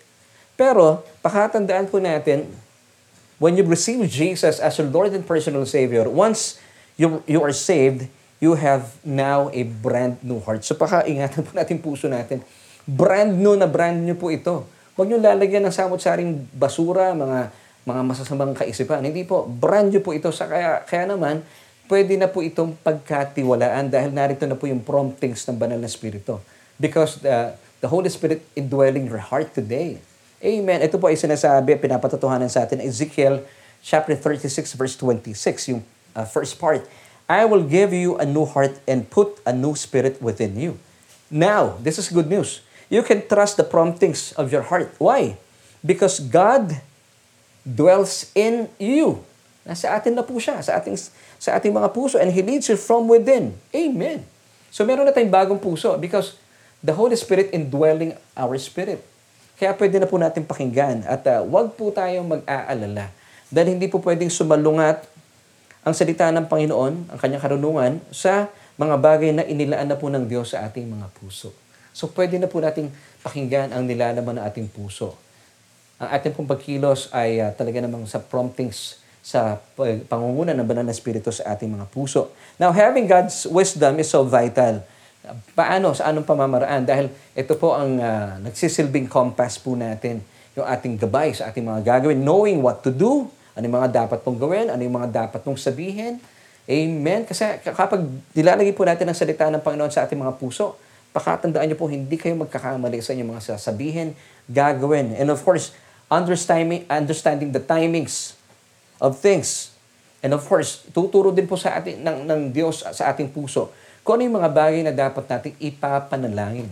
Pero, pakatandaan po natin, when you receive Jesus as your Lord and personal Savior, once you, you are saved, you have now a brand new heart. So pakaingatan po natin puso natin. Brand new na brand new po ito. Huwag niyo lalagyan ng samot-saring basura, mga mga masasamang kaisipan. Hindi po, brand new po ito. Sa kaya, kaya naman, pwede na po itong pagkatiwalaan dahil narito na po yung promptings ng banal na Espiritu. Because the, the Holy Spirit indwelling your heart today. Amen. Ito po ay sinasabi, pinapatotohanan sa atin, Ezekiel chapter 36 verse 26, yung uh, first part. I will give you a new heart and put a new spirit within you. Now, this is good news. You can trust the promptings of your heart. Why? Because God dwells in you. Nasa atin na po siya, sa ating, sa ating mga puso, and He leads you from within. Amen. So meron na tayong bagong puso because the Holy Spirit indwelling our spirit. Kaya pwede na po natin pakinggan at uh, wag po tayong mag-aalala dahil hindi po pwedeng sumalungat ang salita ng Panginoon, ang kanyang karunungan, sa mga bagay na inilaan na po ng Diyos sa ating mga puso. So pwede na po nating pakinggan ang nilalaman ng ating puso. Ang ating pong pagkilos ay uh, talaga namang sa promptings sa pangunguna ng banal na spirito sa ating mga puso. Now, having God's wisdom is so vital. Paano? Sa anong pamamaraan? Dahil ito po ang uh, nagsisilbing compass po natin, yung ating gabay sa ating mga gagawin, knowing what to do, ano yung mga dapat pong gawin, ano yung mga dapat pong sabihin. Amen? Kasi kapag nilalagay po natin ang salita ng Panginoon sa ating mga puso, pakatandaan niyo po, hindi kayo magkakamali sa inyong mga sasabihin, gagawin. And of course, understanding, understanding the timings of things. And of course, tuturo din po sa ating, ng, ng Diyos sa ating puso kung ano yung mga bagay na dapat nating ipapanalangin.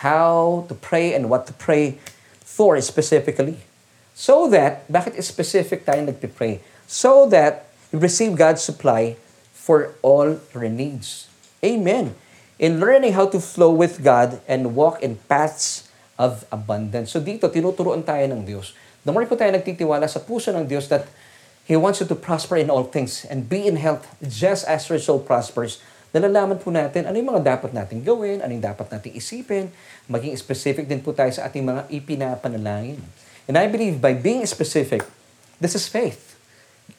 How to pray and what to pray for specifically. So that, bakit specific tayo nagpipray? So that you receive God's supply for all your needs. Amen. In learning how to flow with God and walk in paths of abundance. So dito, tinuturuan tayo ng Diyos. The more po tayo nagtitiwala sa puso ng Diyos that He wants you to prosper in all things and be in health just as your soul prospers. Nalalaman po natin ano yung mga dapat nating gawin, ano yung dapat nating isipin, maging specific din po tayo sa ating mga ipinapanalangin. And I believe by being specific, this is faith.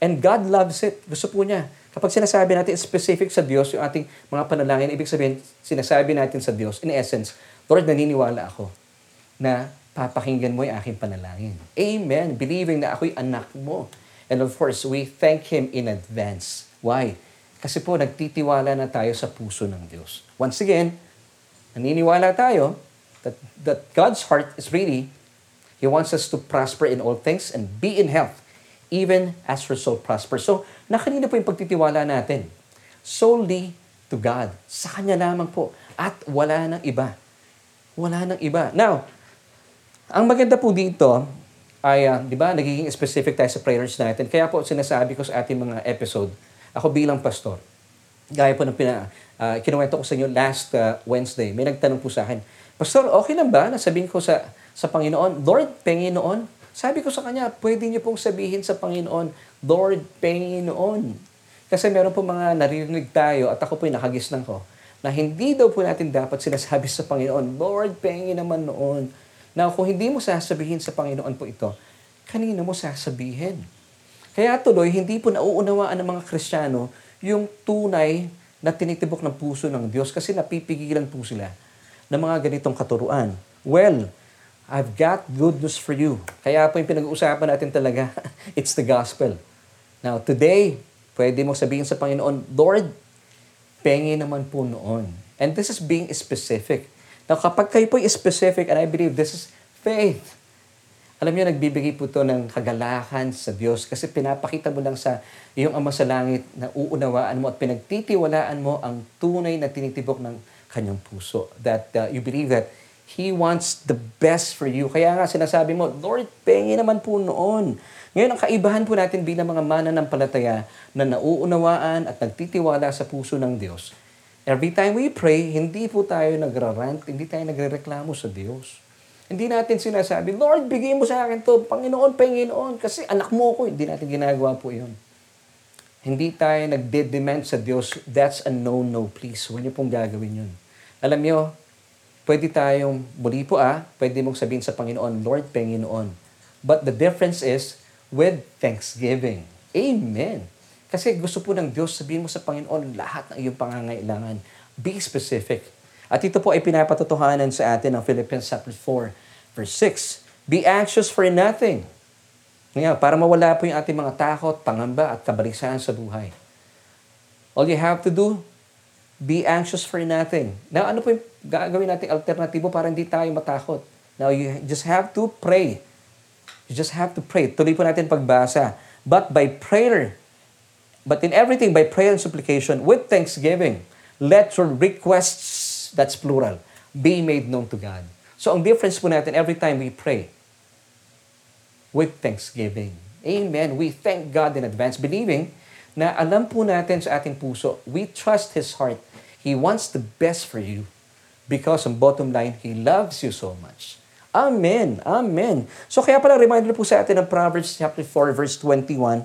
And God loves it. Gusto po niya. Kapag sinasabi natin specific sa Diyos yung ating mga panalangin, ibig sabihin, sinasabi natin sa Diyos, in essence, Lord, naniniwala ako na papakinggan mo yung aking panalangin. Amen. Believing na ako'y anak mo And of course, we thank Him in advance. Why? Kasi po, nagtitiwala na tayo sa puso ng Diyos. Once again, naniniwala tayo that, that God's heart is really, He wants us to prosper in all things and be in health, even as your soul prospers. So, nakanina po yung pagtitiwala natin. Solely to God. Sa Kanya lamang po. At wala nang iba. Wala nang iba. Now, ang maganda po dito, ay, uh, di ba, nagiging specific tayo sa prayers natin. Kaya po sinasabi ko sa ating mga episode, ako bilang pastor, gaya po ng pina, uh, kinuwento ko sa inyo last uh, Wednesday, may nagtanong po sa akin, Pastor, okay lang ba? Nasabihin ko sa, sa Panginoon, Lord, Panginoon, sabi ko sa kanya, pwede niyo pong sabihin sa Panginoon, Lord, Panginoon. Kasi meron po mga naririnig tayo at ako po yung nakagisnan ko na hindi daw po natin dapat sinasabi sa Panginoon, Lord, Panginoon naman noon Now, kung hindi mo sasabihin sa Panginoon po ito, kanino mo sasabihin? Kaya tuloy, hindi po nauunawaan ng mga Kristiyano yung tunay na tinitibok ng puso ng Diyos kasi napipigilan po sila ng mga ganitong katuruan. Well, I've got good news for you. Kaya po yung pinag-uusapan natin talaga, it's the gospel. Now, today, pwede mo sabihin sa Panginoon, Lord, pengi naman po noon. And this is being specific. Now, kapag kayo po specific, and I believe this is faith, alam niyo, nagbibigay po ito ng kagalakan sa Diyos kasi pinapakita mo lang sa iyong Ama sa Langit na uunawaan mo at pinagtitiwalaan mo ang tunay na tinitibok ng kanyang puso. That uh, you believe that He wants the best for you. Kaya nga sinasabi mo, Lord, pengi naman po noon. Ngayon, ang kaibahan po natin bilang mga mananampalataya na nauunawaan at nagtitiwala sa puso ng Diyos Every time we pray, hindi po tayo nagrarant, hindi tayo nagrereklamo sa Diyos. Hindi natin sinasabi, Lord, bigay mo sa akin to, Panginoon, Panginoon, kasi anak mo ko. Hindi natin ginagawa po yun. Hindi tayo nagde-demand sa Diyos, that's a no-no, please. Huwag niyo pong gagawin yun. Alam niyo, pwede tayong, muli po ah, pwede mong sabihin sa Panginoon, Lord, Panginoon. But the difference is with thanksgiving. Amen. Kasi gusto po ng Diyos, sabihin mo sa Panginoon lahat ng iyong pangangailangan. Be specific. At ito po ay pinapatotohanan sa atin ng Philippians chapter 4, verse 6. Be anxious for nothing. Ngayon, para mawala po yung ating mga takot, pangamba at kabalisahan sa buhay. All you have to do, be anxious for nothing. Now, ano po yung gagawin natin alternatibo para hindi tayo matakot? Now, you just have to pray. You just have to pray. Tuloy po natin pagbasa. But by prayer, but in everything by prayer and supplication with thanksgiving, let your requests, that's plural, be made known to God. So ang difference po natin every time we pray with thanksgiving. Amen. We thank God in advance, believing na alam po natin sa ating puso, we trust His heart. He wants the best for you because on bottom line, He loves you so much. Amen. Amen. So kaya pala reminder po sa atin ng Proverbs chapter 4 verse 21,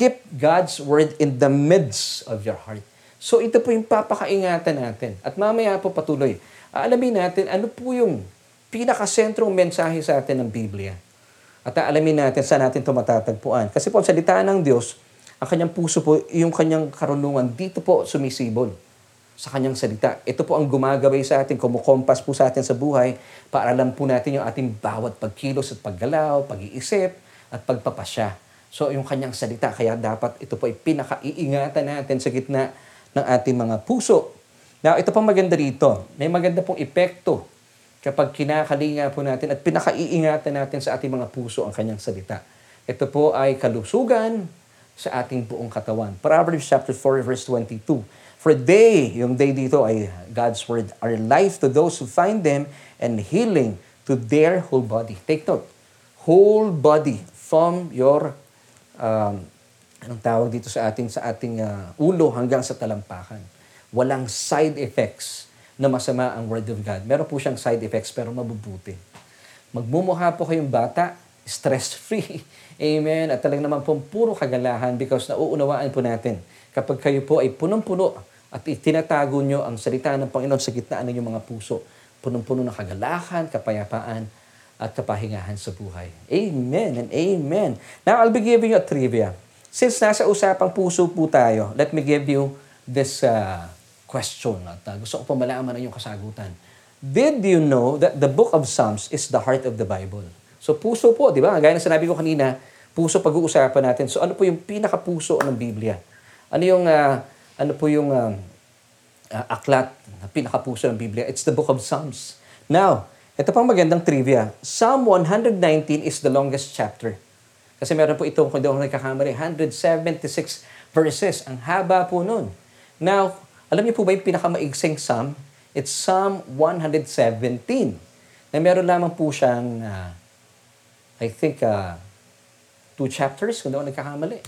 keep God's word in the midst of your heart. So ito po yung papakaingatan natin. At mamaya po patuloy, aalamin natin ano po yung pinakasentrong mensahe sa atin ng Biblia. At aalamin natin saan natin ito matatagpuan. Kasi po ang salita ng Diyos, ang kanyang puso po, yung kanyang karunungan, dito po sumisibol sa kanyang salita. Ito po ang gumagabay sa atin, kumukompas po sa atin sa buhay para alam po natin yung ating bawat pagkilos at paggalaw, pag-iisip at pagpapasya. So yung kanyang salita, kaya dapat ito po ay pinakaiingatan natin sa gitna ng ating mga puso. Now, ito pang maganda rito. May maganda pong epekto kapag kinakalinga po natin at pinakaiingatan natin sa ating mga puso ang kanyang salita. Ito po ay kalusugan sa ating buong katawan. Proverbs chapter 4 verse 22. For they, yung they dito ay God's word, are life to those who find them and healing to their whole body. Take note, whole body from your, um, anong tawag dito sa ating, sa ating uh, ulo hanggang sa talampakan. Walang side effects na masama ang Word of God. Meron po siyang side effects pero mabubuti. Magmumukha po kayong bata, stress-free. Amen. At talagang naman po puro kagalahan because nauunawaan po natin kapag kayo po ay punong-puno at itinatago nyo ang salita ng Panginoon sa gitna ng inyong mga puso, punong-puno ng kagalakan, kapayapaan, at kapahingahan sa buhay. Amen and amen. Now, I'll be giving you a trivia. Since nasa usapang puso po tayo, let me give you this uh, question. At uh, gusto ko pa malaman ang iyong kasagutan. Did you know that the book of Psalms is the heart of the Bible? So puso po, di ba? Gaya ng sinabi ko kanina, puso pag-uusapan natin. So ano po yung pinakapuso ng Biblia? Ano yung uh, ano po yung uh, uh, aklat na pinakapuso ng Biblia? It's the book of Psalms. Now, ito pang magandang trivia. Psalm 119 is the longest chapter. Kasi meron po ito, kung ako nagkakamali, 176 verses. Ang haba po nun. Now, alam niyo po ba yung pinakamaigsing psalm? It's Psalm 117. Na meron lamang po siyang, uh, I think, uh, two chapters, kung ako nagkakamali.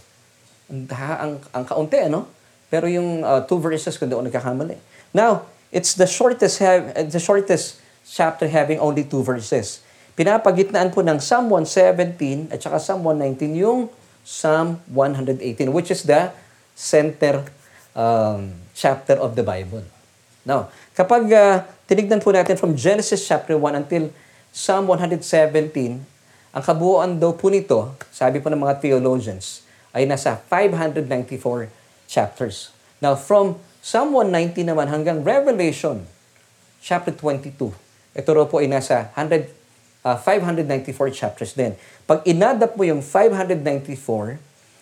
Ang, ang, ang kaunti, ano? Pero yung uh, two verses, kung ako nagkakamali. Now, it's the shortest, have, the shortest chapter having only two verses. Pinapagitnaan po ng Psalm 117 at saka Psalm 119 yung Psalm 118, which is the center um, chapter of the Bible. Now, kapag uh, tinignan po natin from Genesis chapter 1 until Psalm 117, ang kabuuan daw po nito, sabi po ng mga theologians, ay nasa 594 chapters. Now, from Psalm 119 naman hanggang Revelation chapter 22, ito raw po ay nasa 100, uh, 594 chapters din. Pag inadapt mo yung 594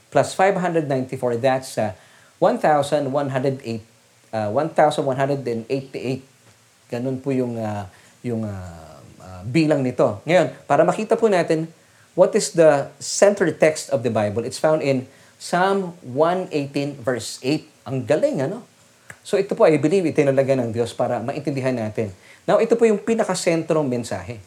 plus 594, that's uh, 1,108, uh, 1,188. Ganun po yung, uh, yung uh, uh, bilang nito. Ngayon, para makita po natin what is the center text of the Bible, it's found in Psalm 118 verse 8. Ang galing, ano? So ito po, I believe, itinalaga ng Diyos para maintindihan natin Now, ito po yung pinakasentrong mensahe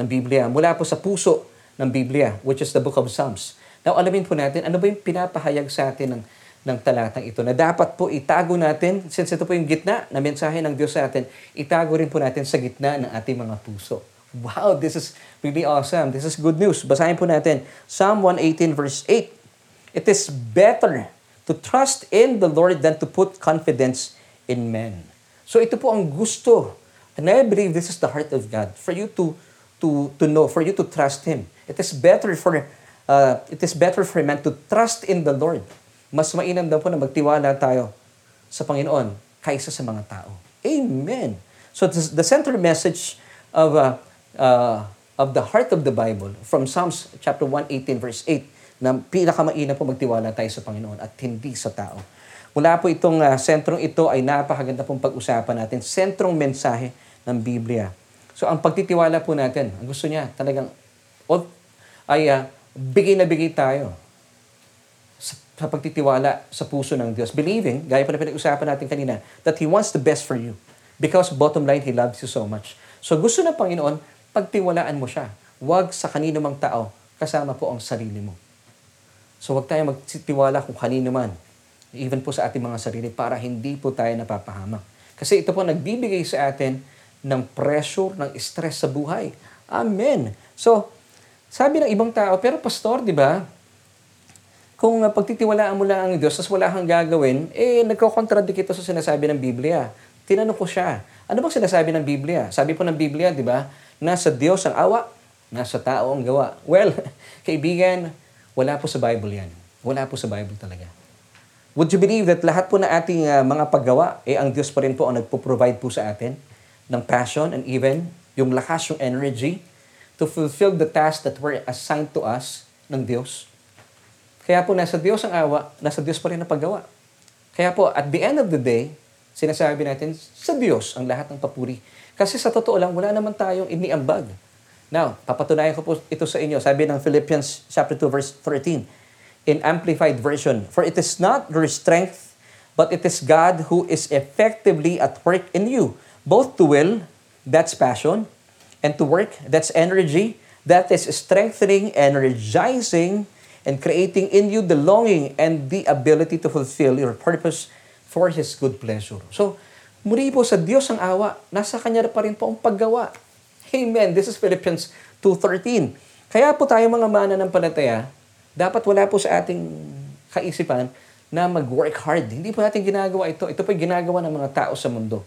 ng Biblia mula po sa puso ng Biblia, which is the book of Psalms. Now, alamin po natin, ano ba yung pinapahayag sa atin ng, ng talatang ito na dapat po itago natin, since ito po yung gitna na mensahe ng Diyos sa atin, itago rin po natin sa gitna ng ating mga puso. Wow, this is really awesome. This is good news. Basahin po natin Psalm 118 verse 8. It is better to trust in the Lord than to put confidence in men. So ito po ang gusto And I believe this is the heart of God for you to to to know, for you to trust Him. It is better for uh, it is better for man to trust in the Lord Mas mainam daw po na magtiwala tayo sa Panginoon kaysa sa mga tao. Amen. So the central message of uh, uh, of the heart of the Bible from Psalms chapter 118 verse 8 na pinakamainam po magtiwala tayo sa Panginoon at hindi sa tao. Mula po itong uh, sentrong ito ay napakaganda pong pag-usapan natin. Sentrong mensahe ng Biblia. So ang pagtitiwala po natin, ang gusto niya talagang ay uh, bigay na bigay tayo sa, sa pagtitiwala sa puso ng Diyos. Believing, gaya pa na pinag-usapan natin kanina, that He wants the best for you. Because bottom line, He loves you so much. So gusto ng Panginoon, pagtiwalaan mo siya. Huwag sa kanino mang tao, kasama po ang sarili mo. So huwag tayo magtitiwala kung kanino man, even po sa ating mga sarili, para hindi po tayo napapahamak. Kasi ito po nagbibigay sa atin ng pressure, ng stress sa buhay. Amen. So, sabi ng ibang tao, pero pastor, di ba? Kung uh, pagtitiwalaan mo lang ang Diyos, tapos wala kang gagawin, eh, nagko-contradict ito sa sinasabi ng Biblia. Tinanong ko siya, ano bang sinasabi ng Biblia? Sabi po ng Biblia, di ba? Nasa Diyos ang awa, nasa tao ang gawa. Well, kaibigan, wala po sa Bible yan. Wala po sa Bible talaga. Would you believe that lahat po na ating uh, mga paggawa, eh ang Diyos pa rin po ang nagpo-provide po sa atin ng passion and even yung lakas, yung energy to fulfill the task that were assigned to us ng Diyos. Kaya po nasa Diyos ang awa, nasa Diyos pa rin ang paggawa. Kaya po, at the end of the day, sinasabi natin, sa Diyos ang lahat ng papuri. Kasi sa totoo lang, wala naman tayong iniambag. Now, papatunayan ko po ito sa inyo. Sabi ng Philippians chapter 2 verse 13 in amplified version, For it is not your strength, but it is God who is effectively at work in you, both to will, that's passion, and to work, that's energy, that is strengthening, energizing, and creating in you the longing and the ability to fulfill your purpose for His good pleasure. So, muli po sa Diyos ang awa, nasa Kanya pa rin po ang paggawa. Amen. This is Philippians 2.13. Kaya po tayo mga mana ng palataya, dapat wala po sa ating kaisipan na mag-work hard. Hindi po natin ginagawa ito. Ito po ginagawa ng mga tao sa mundo.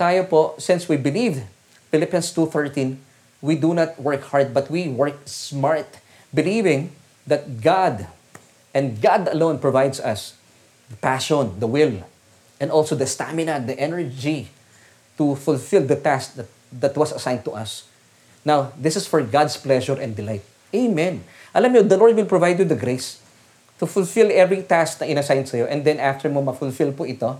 Tayo po, since we believe Philippians 2.13, we do not work hard, but we work smart, believing that God and God alone provides us the passion, the will, and also the stamina, the energy to fulfill the task that, that was assigned to us. Now, this is for God's pleasure and delight. Amen. Alam niyo, the Lord will provide you the grace to fulfill every task na inassign sa iyo. And then after mo ma-fulfill po ito,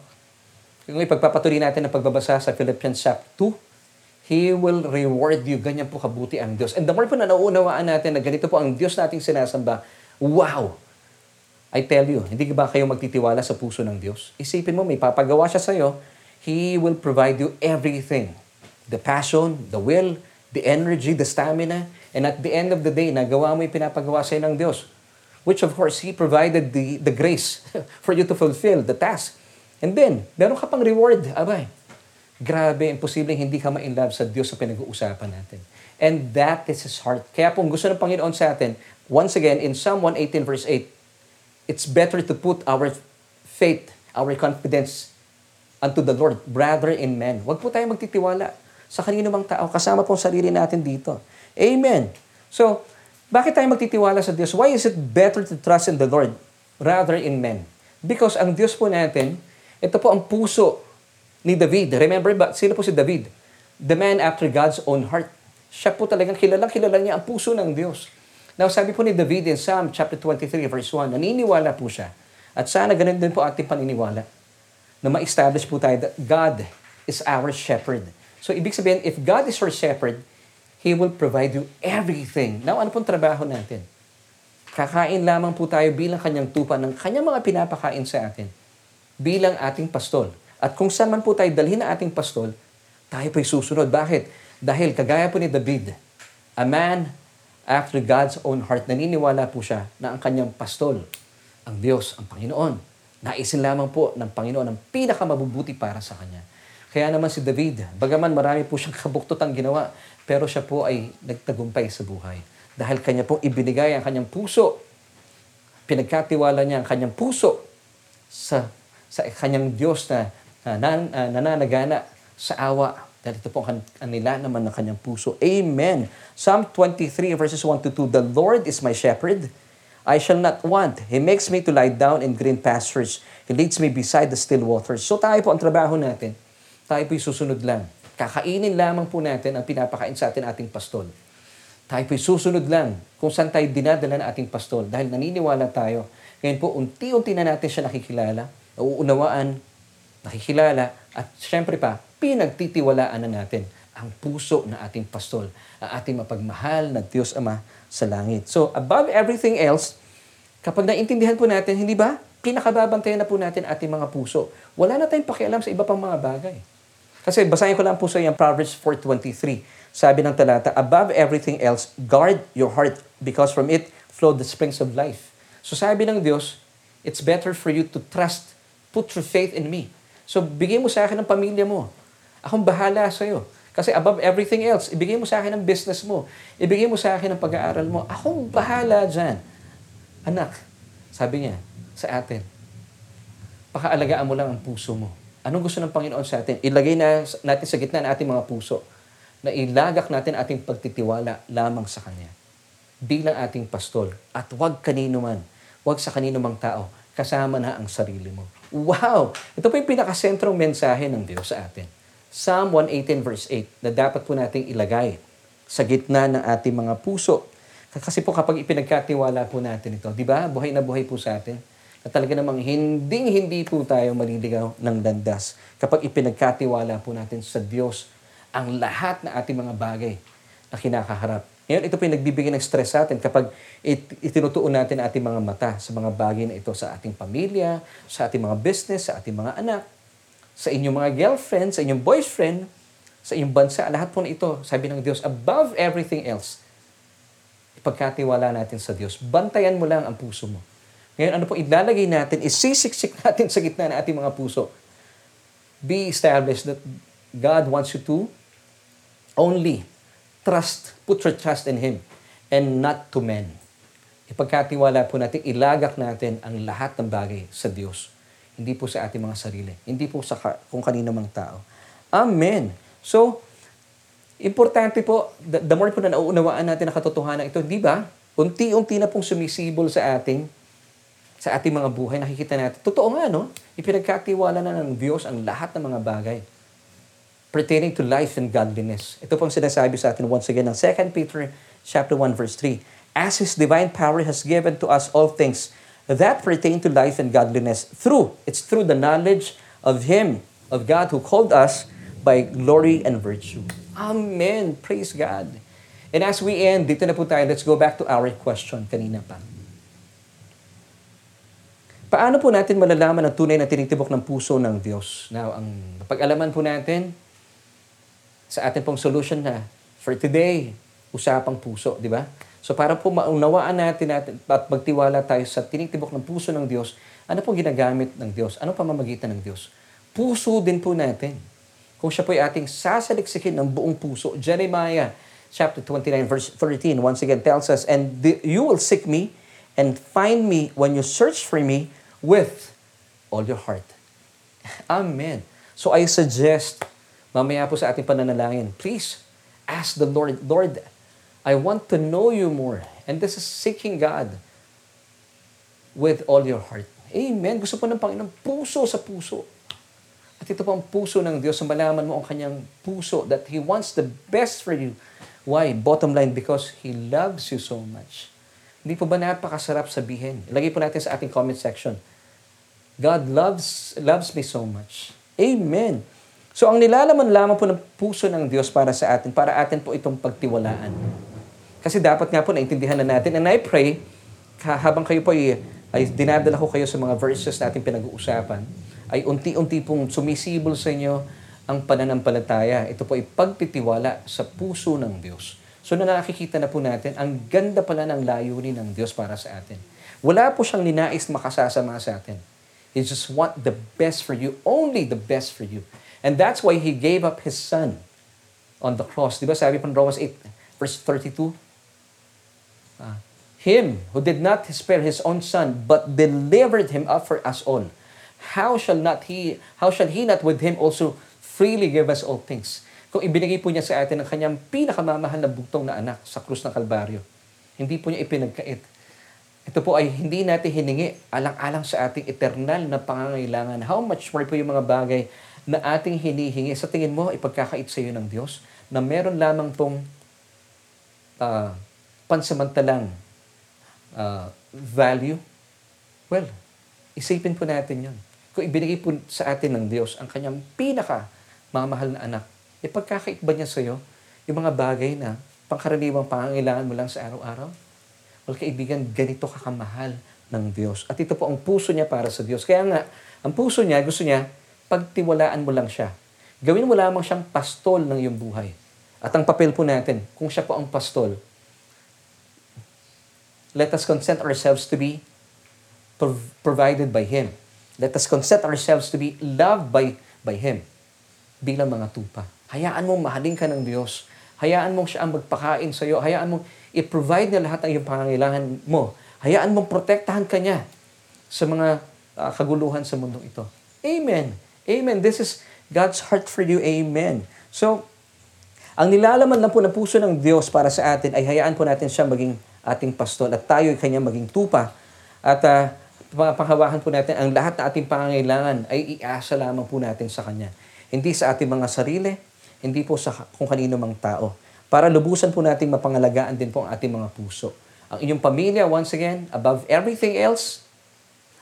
kung ipagpapatuloy natin ang pagbabasa sa Philippians chapter 2, He will reward you. Ganyan po kabuti ang Diyos. And the more po na nauunawaan natin na ganito po ang Diyos nating sinasamba, wow! I tell you, hindi ba kayo magtitiwala sa puso ng Diyos? Isipin mo, may papagawa siya sa'yo, He will provide you everything. The passion, the will, the energy, the stamina, and at the end of the day, nagawa mo yung pinapagawa sa'yo ng Diyos. Which of course, He provided the, the grace for you to fulfill the task. And then, meron ka pang reward. Abay, Grabe, imposibleng hindi ka ma-inlove sa Diyos sa pinag-uusapan natin. And that is His heart. Kaya kung gusto ng Panginoon sa atin, once again, in Psalm 118 verse 8, it's better to put our faith, our confidence unto the Lord rather in men. Huwag po tayo magtitiwala sa kanino mang tao. Kasama pong sarili natin dito. Amen. So, bakit tayo magtitiwala sa Diyos? Why is it better to trust in the Lord rather in men? Because ang Diyos po natin, ito po ang puso ni David. Remember ba, sino po si David? The man after God's own heart. Siya po talagang kilalang kilala niya ang puso ng Diyos. Now, sabi po ni David in Psalm chapter 23 verse 1, naniniwala po siya. At sana ganun din po ating paniniwala na ma-establish po tayo that God is our shepherd. So, ibig sabihin, if God is your shepherd, He will provide you everything. Now, ano pong trabaho natin? Kakain lamang po tayo bilang kanyang tupa ng kanyang mga pinapakain sa atin bilang ating pastol. At kung saan man po tayo dalhin na ating pastol, tayo po'y susunod. Bakit? Dahil kagaya po ni David, a man after God's own heart, naniniwala po siya na ang kanyang pastol, ang Diyos, ang Panginoon. Naisin lamang po ng Panginoon ang pinakamabubuti para sa kanya. Kaya naman si David, bagaman marami po siyang kabuktotang ginawa, pero siya po ay nagtagumpay sa buhay. Dahil kanya po ibinigay ang kanyang puso, pinagkatiwala niya ang kanyang puso sa, sa kanyang Diyos na uh, nan, uh, nananagana sa awa. Dahil ito po ang kanila naman ng kanyang puso. Amen. Psalm 23 verses 1 to 2, The Lord is my shepherd. I shall not want. He makes me to lie down in green pastures. He leads me beside the still waters. So tayo po, ang trabaho natin, tayo po'y susunod lang. Kakainin lamang po natin ang pinapakain sa atin ating pastol. Tayo po'y susunod lang kung saan tayo dinadala ng ating pastol dahil naniniwala tayo. Ngayon po, unti-unti na natin siya nakikilala, nauunawaan, nakikilala, at syempre pa, pinagtitiwalaan na natin ang puso ng ating pastol, ang ating mapagmahal na Diyos Ama sa langit. So, above everything else, kapag naintindihan po natin, hindi ba? Pinakababantayan na po natin ating mga puso. Wala na tayong pakialam sa iba pang mga bagay. Kasi basahin ko lang po sa yung Proverbs 4.23. Sabi ng talata, Above everything else, guard your heart because from it flow the springs of life. So sabi ng Diyos, it's better for you to trust, put your faith in me. So bigay mo sa akin ng pamilya mo. Akong bahala sa iyo. Kasi above everything else, ibigay mo sa akin ang business mo. Ibigay mo sa akin ang pag-aaral mo. Akong bahala dyan. Anak, sabi niya sa atin, pakaalagaan mo lang ang puso mo. Anong gusto ng Panginoon sa atin? Ilagay na natin sa gitna ng ating mga puso na ilagak natin ating pagtitiwala lamang sa Kanya bilang ating pastol at huwag kanino man, huwag sa kanino mang tao, kasama na ang sarili mo. Wow! Ito po yung pinakasentrong mensahe ng Diyos sa atin. Psalm 118 verse 8 na dapat po nating ilagay sa gitna ng ating mga puso. Kasi po kapag ipinagkatiwala po natin ito, di ba? Buhay na buhay po sa atin. Na talaga namang hinding-hindi po tayo maliligaw ng landas kapag ipinagkatiwala po natin sa Diyos ang lahat na ating mga bagay na kinakaharap. Ngayon, ito po yung nagbibigay ng stress sa atin kapag it- itinutuon natin ating mga mata sa mga bagay na ito sa ating pamilya, sa ating mga business, sa ating mga anak, sa inyong mga girlfriend, sa inyong boyfriend, sa inyong bansa, lahat po na ito, sabi ng Diyos, above everything else, ipagkatiwala natin sa Diyos. Bantayan mo lang ang puso mo. Ngayon, ano po ilalagay natin, isisiksik natin sa gitna ng ating mga puso. Be established that God wants you to only trust, put your trust in Him and not to men. Ipagkatiwala po natin, ilagak natin ang lahat ng bagay sa Diyos. Hindi po sa ating mga sarili. Hindi po sa kung kanino mang tao. Amen. So, importante po, the, the more po na nauunawaan natin ang katotohanan ito, di ba? Unti-unti na pong sumisibol sa ating sa ating mga buhay, nakikita natin. Totoo nga, no? Ipinagkatiwala na ng Diyos ang lahat ng mga bagay pertaining to life and godliness. Ito pong sinasabi sa atin once again ng 2 Peter chapter 1 verse 3. As His divine power has given to us all things that pertain to life and godliness through, it's through the knowledge of Him, of God who called us by glory and virtue. Amen. Praise God. And as we end, dito na po tayo, let's go back to our question kanina pa. Paano po natin malalaman ang tunay na tinitibok ng puso ng Diyos? Now, ang pag-alaman po natin sa atin pong solution na for today, usapang puso, di ba? So para po maunawaan natin, natin at magtiwala tayo sa tinitibok ng puso ng Diyos, ano pong ginagamit ng Diyos? Ano pamamagitan ng Diyos? Puso din po natin. Kung siya po ay ating sasaliksikin ng buong puso. Jeremiah chapter 29 verse 13 once again tells us, And the, you will seek me and find me when you search for me with all your heart. Amen. So I suggest, mamaya po sa ating pananalangin, please ask the Lord, Lord, I want to know you more. And this is seeking God with all your heart. Amen. Gusto po ng Panginoon, puso sa puso. At ito po ang puso ng Diyos. Malaman mo ang kanyang puso that He wants the best for you. Why? Bottom line, because He loves you so much. Hindi po ba napakasarap sabihin? Ilagay po natin sa ating comment section. God loves loves me so much. Amen. So ang nilalaman lamang po ng puso ng Diyos para sa atin, para atin po itong pagtiwalaan. Kasi dapat nga po naintindihan na natin. And I pray, habang kayo po ay, ay dinadala ko kayo sa mga verses na ating pinag-uusapan, ay unti-unti pong sumisibol sa inyo ang pananampalataya. Ito po ay pagtitiwala sa puso ng Diyos. So na nakikita na po natin, ang ganda pala ng layunin ng Diyos para sa atin. Wala po siyang ninais makasasama sa atin. He just want the best for you, only the best for you. And that's why He gave up His Son on the cross. Di ba sabi pa Romans 8, verse 32? Uh, him who did not spare His own Son, but delivered Him up for us all. How shall not He, how shall He not with Him also freely give us all things? Kung ibinigay po niya sa atin ang kanyang pinakamamahal na bugtong na anak sa krus ng Kalbaryo, hindi po niya ipinagkait. ito po ay hindi natin hiningi alang-alang sa ating eternal na pangangailangan. How much more po yung mga bagay na ating hinihingi. Sa tingin mo, ipagkakait sa iyo ng Diyos na meron lamang pong uh, pansamantalang uh, value? Well, isipin po natin yon. Kung ibinigay po sa atin ng Diyos ang kanyang pinaka mamahal na anak, ipagkakait ba niya sa iyo yung mga bagay na pangkaraniwang pangangailangan mo lang sa araw-araw? Well, kaibigan, ganito kakamahal ng Diyos. At ito po ang puso niya para sa Diyos. Kaya nga, ang puso niya, gusto niya, pagtiwalaan mo lang siya. Gawin mo lamang siyang pastol ng iyong buhay. At ang papel po natin, kung siya po ang pastol, let us consent ourselves to be prov- provided by Him. Let us consent ourselves to be loved by, by Him bilang mga tupa. Hayaan mong mahalin ka ng Diyos. Hayaan mong siya ang magpakain sa iyo. Hayaan mong i-provide niya lahat ng iyong pangangailangan mo. Hayaan mong protektahan ka niya sa mga uh, kaguluhan sa mundong ito. Amen. Amen. This is God's heart for you. Amen. So, ang nilalaman lang po ng puso ng Diyos para sa atin ay hayaan po natin siya maging ating pastol at tayo ay kanya maging tupa. At uh, panghawakan po natin ang lahat na ating pangangailangan ay iasa lamang po natin sa Kanya. Hindi sa ating mga sarili, hindi po sa kung kanino mang tao para lubusan po nating mapangalagaan din po ang ating mga puso. Ang inyong pamilya, once again, above everything else,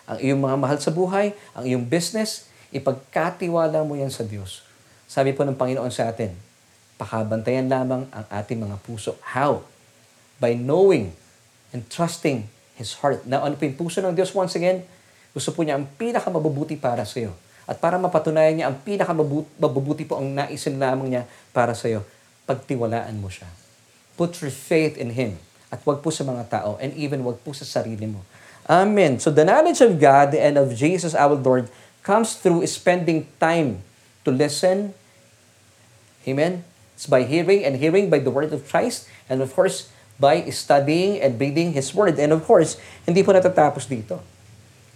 ang iyong mga mahal sa buhay, ang iyong business, ipagkatiwala mo yan sa Diyos. Sabi po ng Panginoon sa atin, pakabantayan lamang ang ating mga puso. How? By knowing and trusting His heart. Now, ano po yung puso ng Diyos once again? Gusto po niya ang pinakamabubuti para sa iyo. At para mapatunayan niya ang pinakamabubuti po ang naisin lamang niya para sa iyo pagtiwalaan mo siya. Put your faith in Him. At wag po sa mga tao and even wag po sa sarili mo. Amen. So the knowledge of God and of Jesus our Lord comes through spending time to listen. Amen. It's by hearing and hearing by the word of Christ and of course by studying and reading His Word. And of course, hindi po natatapos dito.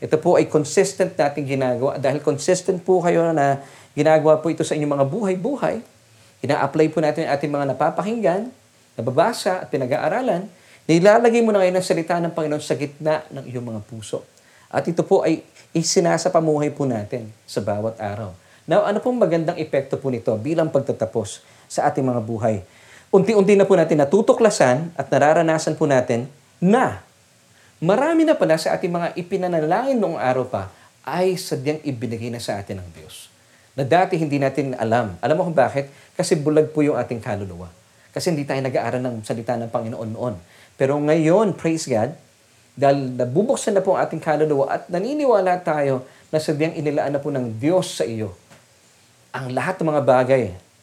Ito po ay consistent nating ginagawa. Dahil consistent po kayo na ginagawa po ito sa inyong mga buhay-buhay, ina-apply po natin ang ating mga napapakinggan, nababasa at pinag-aaralan, nilalagay mo na ngayon ang salita ng Panginoon sa gitna ng iyong mga puso. At ito po ay isinasapamuhay po natin sa bawat araw. Now, ano pong magandang epekto po nito bilang pagtatapos sa ating mga buhay? Unti-unti na po natin natutuklasan at nararanasan po natin na marami na pala sa ating mga ipinanalangin noong araw pa ay sadyang ibinigay na sa atin ng Diyos na dati hindi natin alam. Alam mo kung bakit? Kasi bulag po yung ating kaluluwa. Kasi hindi tayo nag-aaral ng salita ng Panginoon noon. Pero ngayon, praise God, dahil nabubuksan na po ang ating kaluluwa at naniniwala tayo na sadyang inilaan na po ng Diyos sa iyo ang lahat ng mga bagay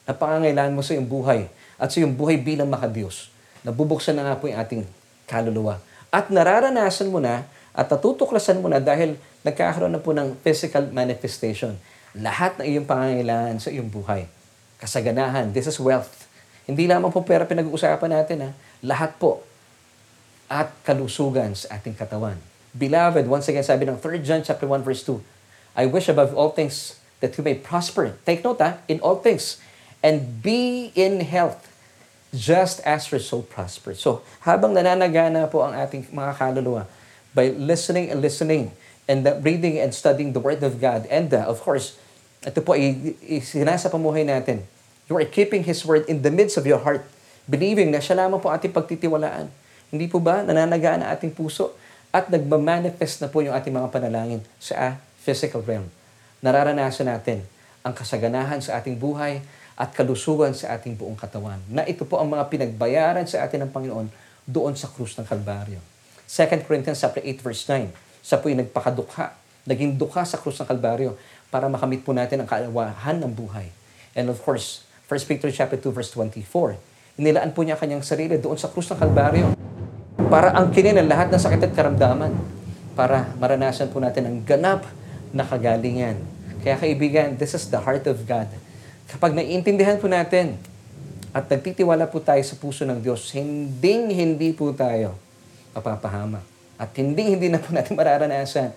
na pangangailangan mo sa iyong buhay at sa iyong buhay bilang makadiyos. Nabubuksan na nga po yung ating kaluluwa. At nararanasan mo na at natutuklasan mo na dahil nagkakaroon na po ng physical manifestation lahat ng iyong pangangailangan sa iyong buhay. Kasaganahan, this is wealth. Hindi lamang po pera pinag-uusapan natin, ha? lahat po. At kalusugan sa ating katawan. Beloved, once again, sabi ng 3 John chapter 1 verse 2, I wish above all things that you may prosper. Take note, ha? in all things. And be in health, just as your soul prospers. So, habang nananagana po ang ating mga kaluluwa, by listening and listening, and reading and studying the Word of God. And uh, of course, ito po ay sinasa pamuhay natin. You are keeping His Word in the midst of your heart, believing na siya lamang po ating pagtitiwalaan. Hindi po ba nananagaan ang ating puso at nagmamanifest na po yung ating mga panalangin sa uh, physical realm. Nararanasan natin ang kasaganahan sa ating buhay at kalusugan sa ating buong katawan. Na ito po ang mga pinagbayaran sa atin ng Panginoon doon sa krus ng Kalbaryo. 2 Corinthians 8 verse 9 siya po yung nagpakadukha, naging dukha sa krus ng Kalbaryo para makamit po natin ang kaalawahan ng buhay. And of course, 1 Peter chapter 2 verse 24, inilaan po niya kanyang sarili doon sa krus ng Kalbaryo para angkinin ang lahat ng sakit at karamdaman para maranasan po natin ang ganap na kagalingan. Kaya kaibigan, this is the heart of God. Kapag naiintindihan po natin at nagtitiwala po tayo sa puso ng Diyos, hindi hindi po tayo mapapahamak. At hindi, hindi na po natin mararanasan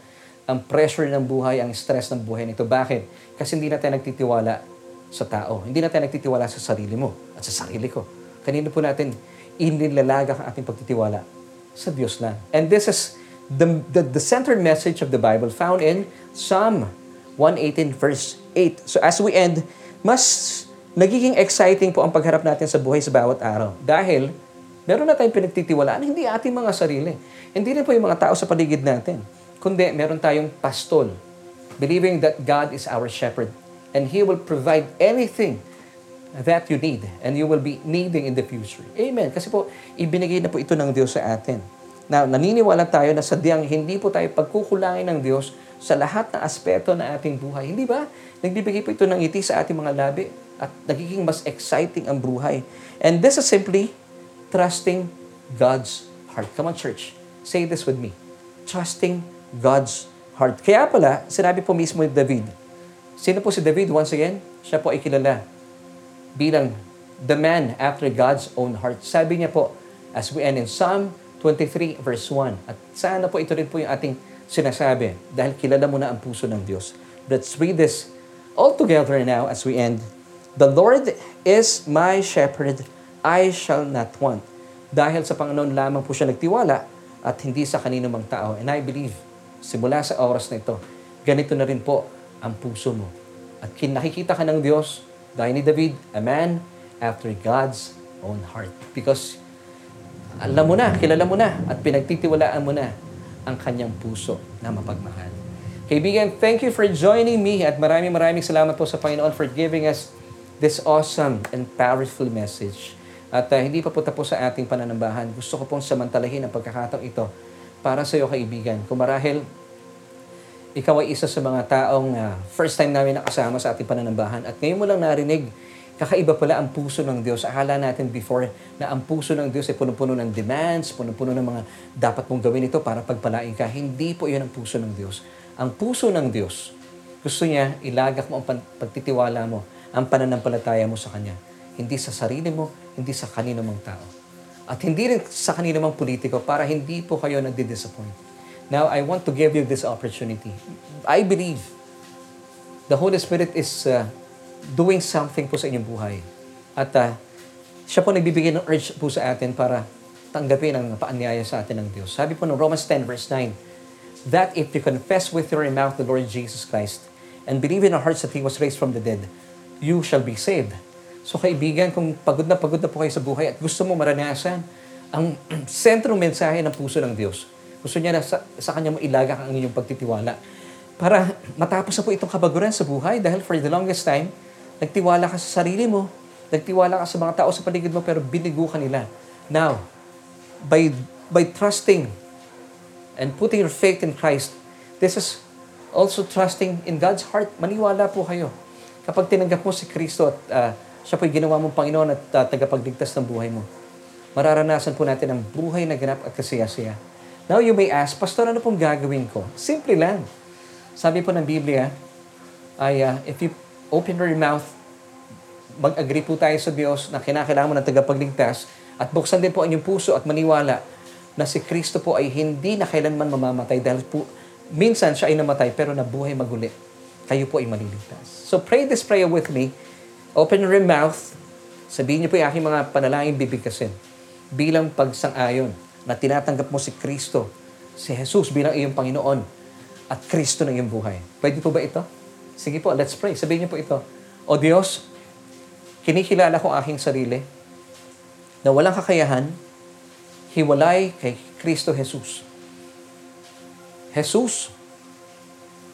ang pressure ng buhay, ang stress ng buhay nito. Bakit? Kasi hindi na tayo nagtitiwala sa tao. Hindi na tayo nagtitiwala sa sarili mo at sa sarili ko. Kanino po natin inilalaga ang ating pagtitiwala? Sa Diyos lang. And this is the, the, the centered message of the Bible found in Psalm 118 verse 8. So as we end, mas nagiging exciting po ang pagharap natin sa buhay sa bawat araw. Dahil meron na tayong pinagtitiwalaan, hindi ating mga sarili. Hindi rin po yung mga tao sa paligid natin. Kundi meron tayong pastol. Believing that God is our shepherd and He will provide anything that you need and you will be needing in the future. Amen. Kasi po, ibinigay na po ito ng Diyos sa atin. Na naniniwala tayo na sadyang hindi po tayo pagkukulangin ng Diyos sa lahat ng aspeto ng ating buhay. Hindi ba? Nagbibigay po ito ng ngiti sa ating mga labi at nagiging mas exciting ang buhay. And this is simply trusting God's heart. Come on, church. Say this with me. Trusting God's heart. Kaya pala, sinabi po mismo ni David. Sino po si David? Once again, siya po ay kilala bilang the man after God's own heart. Sabi niya po, as we end in Psalm 23 verse 1. At sana po ito rin po yung ating sinasabi dahil kilala mo na ang puso ng Diyos. Let's read this all together now as we end. The Lord is my shepherd, I shall not want. Dahil sa Panginoon lamang po siya nagtiwala at hindi sa kanino mang tao. And I believe, simula sa oras na ito, ganito na rin po ang puso mo. At nakikita ka ng Diyos, gaya ni David, a man after God's own heart. Because alam mo na, kilala mo na, at pinagtitiwalaan mo na ang kanyang puso na mapagmahal. Kaibigan, thank you for joining me at maraming maraming salamat po sa Panginoon for giving us this awesome and powerful message. At uh, hindi pa po tapos sa ating pananambahan. Gusto ko pong samantalahin ang pagkakataong ito para sa iyo, kaibigan. Kung marahil ikaw ay isa sa mga taong uh, first time namin nakasama sa ating pananambahan at ngayon mo lang narinig, kakaiba pala ang puso ng Diyos. Akala natin before na ang puso ng Diyos ay punong-puno ng demands, punong-puno ng mga dapat mong gawin ito para pagpalain ka. Hindi po yun ang puso ng Diyos. Ang puso ng Diyos, gusto niya ilagak mo ang pagtitiwala mo, ang pananampalataya mo sa Kanya. Hindi sa sarili mo, hindi sa kanino mang tao. At hindi rin sa kanino mang politiko para hindi po kayo nagdi-disappoint. Now, I want to give you this opportunity. I believe the Holy Spirit is uh, doing something po sa inyong buhay. At uh, siya po nagbibigay ng urge po sa atin para tanggapin ang paanyaya sa atin ng Diyos. Sabi po ng Romans 10 verse 9, that if you confess with your mouth the Lord Jesus Christ and believe in your hearts that He was raised from the dead, you shall be saved. So kaibigan, kung pagod na pagod na po kayo sa buhay at gusto mo maranasan ang sentrong mensahe ng puso ng Diyos, gusto niya na sa, sa Kanya mo ilagak ang inyong pagtitiwala para matapos na po itong kabaguran sa buhay dahil for the longest time, nagtiwala ka sa sarili mo, nagtiwala ka sa mga tao sa paligid mo pero binigo ka nila. Now, by, by trusting and putting your faith in Christ, this is also trusting in God's heart. Maniwala po kayo. Kapag tinanggap mo si Kristo at uh, siya po'y ginawa mong Panginoon at uh, tagapagligtas ng buhay mo. Mararanasan po natin ang buhay na ganap at kasaya-saya. Now you may ask, Pastor, ano pong gagawin ko? Simple lang. Sabi po ng Biblia, ay uh, if you open your mouth, mag-agree po tayo sa Diyos na kinakailangan mo ng tagapagligtas at buksan din po ang inyong puso at maniwala na si Kristo po ay hindi na kailanman mamamatay dahil po minsan siya ay namatay pero nabuhay maguli. Kayo po ay maliligtas. So pray this prayer with me Open your mouth. Sabihin niyo po yung aking mga panalangin bibigkasin bilang pagsang-ayon na tinatanggap mo si Kristo, si Jesus bilang iyong Panginoon at Kristo ng iyong buhay. Pwede po ba ito? Sige po, let's pray. Sabihin niyo po ito. O Diyos, kinikilala ko aking sarili na walang kakayahan, hiwalay kay Kristo Jesus. Jesus,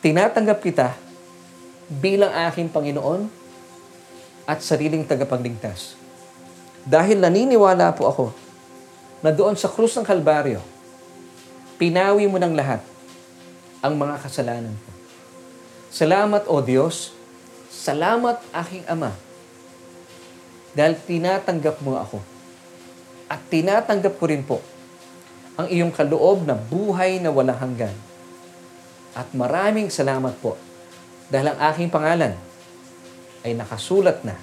tinatanggap kita bilang aking Panginoon at sariling tagapagligtas. Dahil naniniwala po ako na doon sa krus ng Kalbaryo, pinawi mo ng lahat ang mga kasalanan ko. Salamat, O Diyos. Salamat, aking Ama. Dahil tinatanggap mo ako. At tinatanggap ko rin po ang iyong kaloob na buhay na walang hanggan. At maraming salamat po dahil ang aking pangalan ay nakasulat na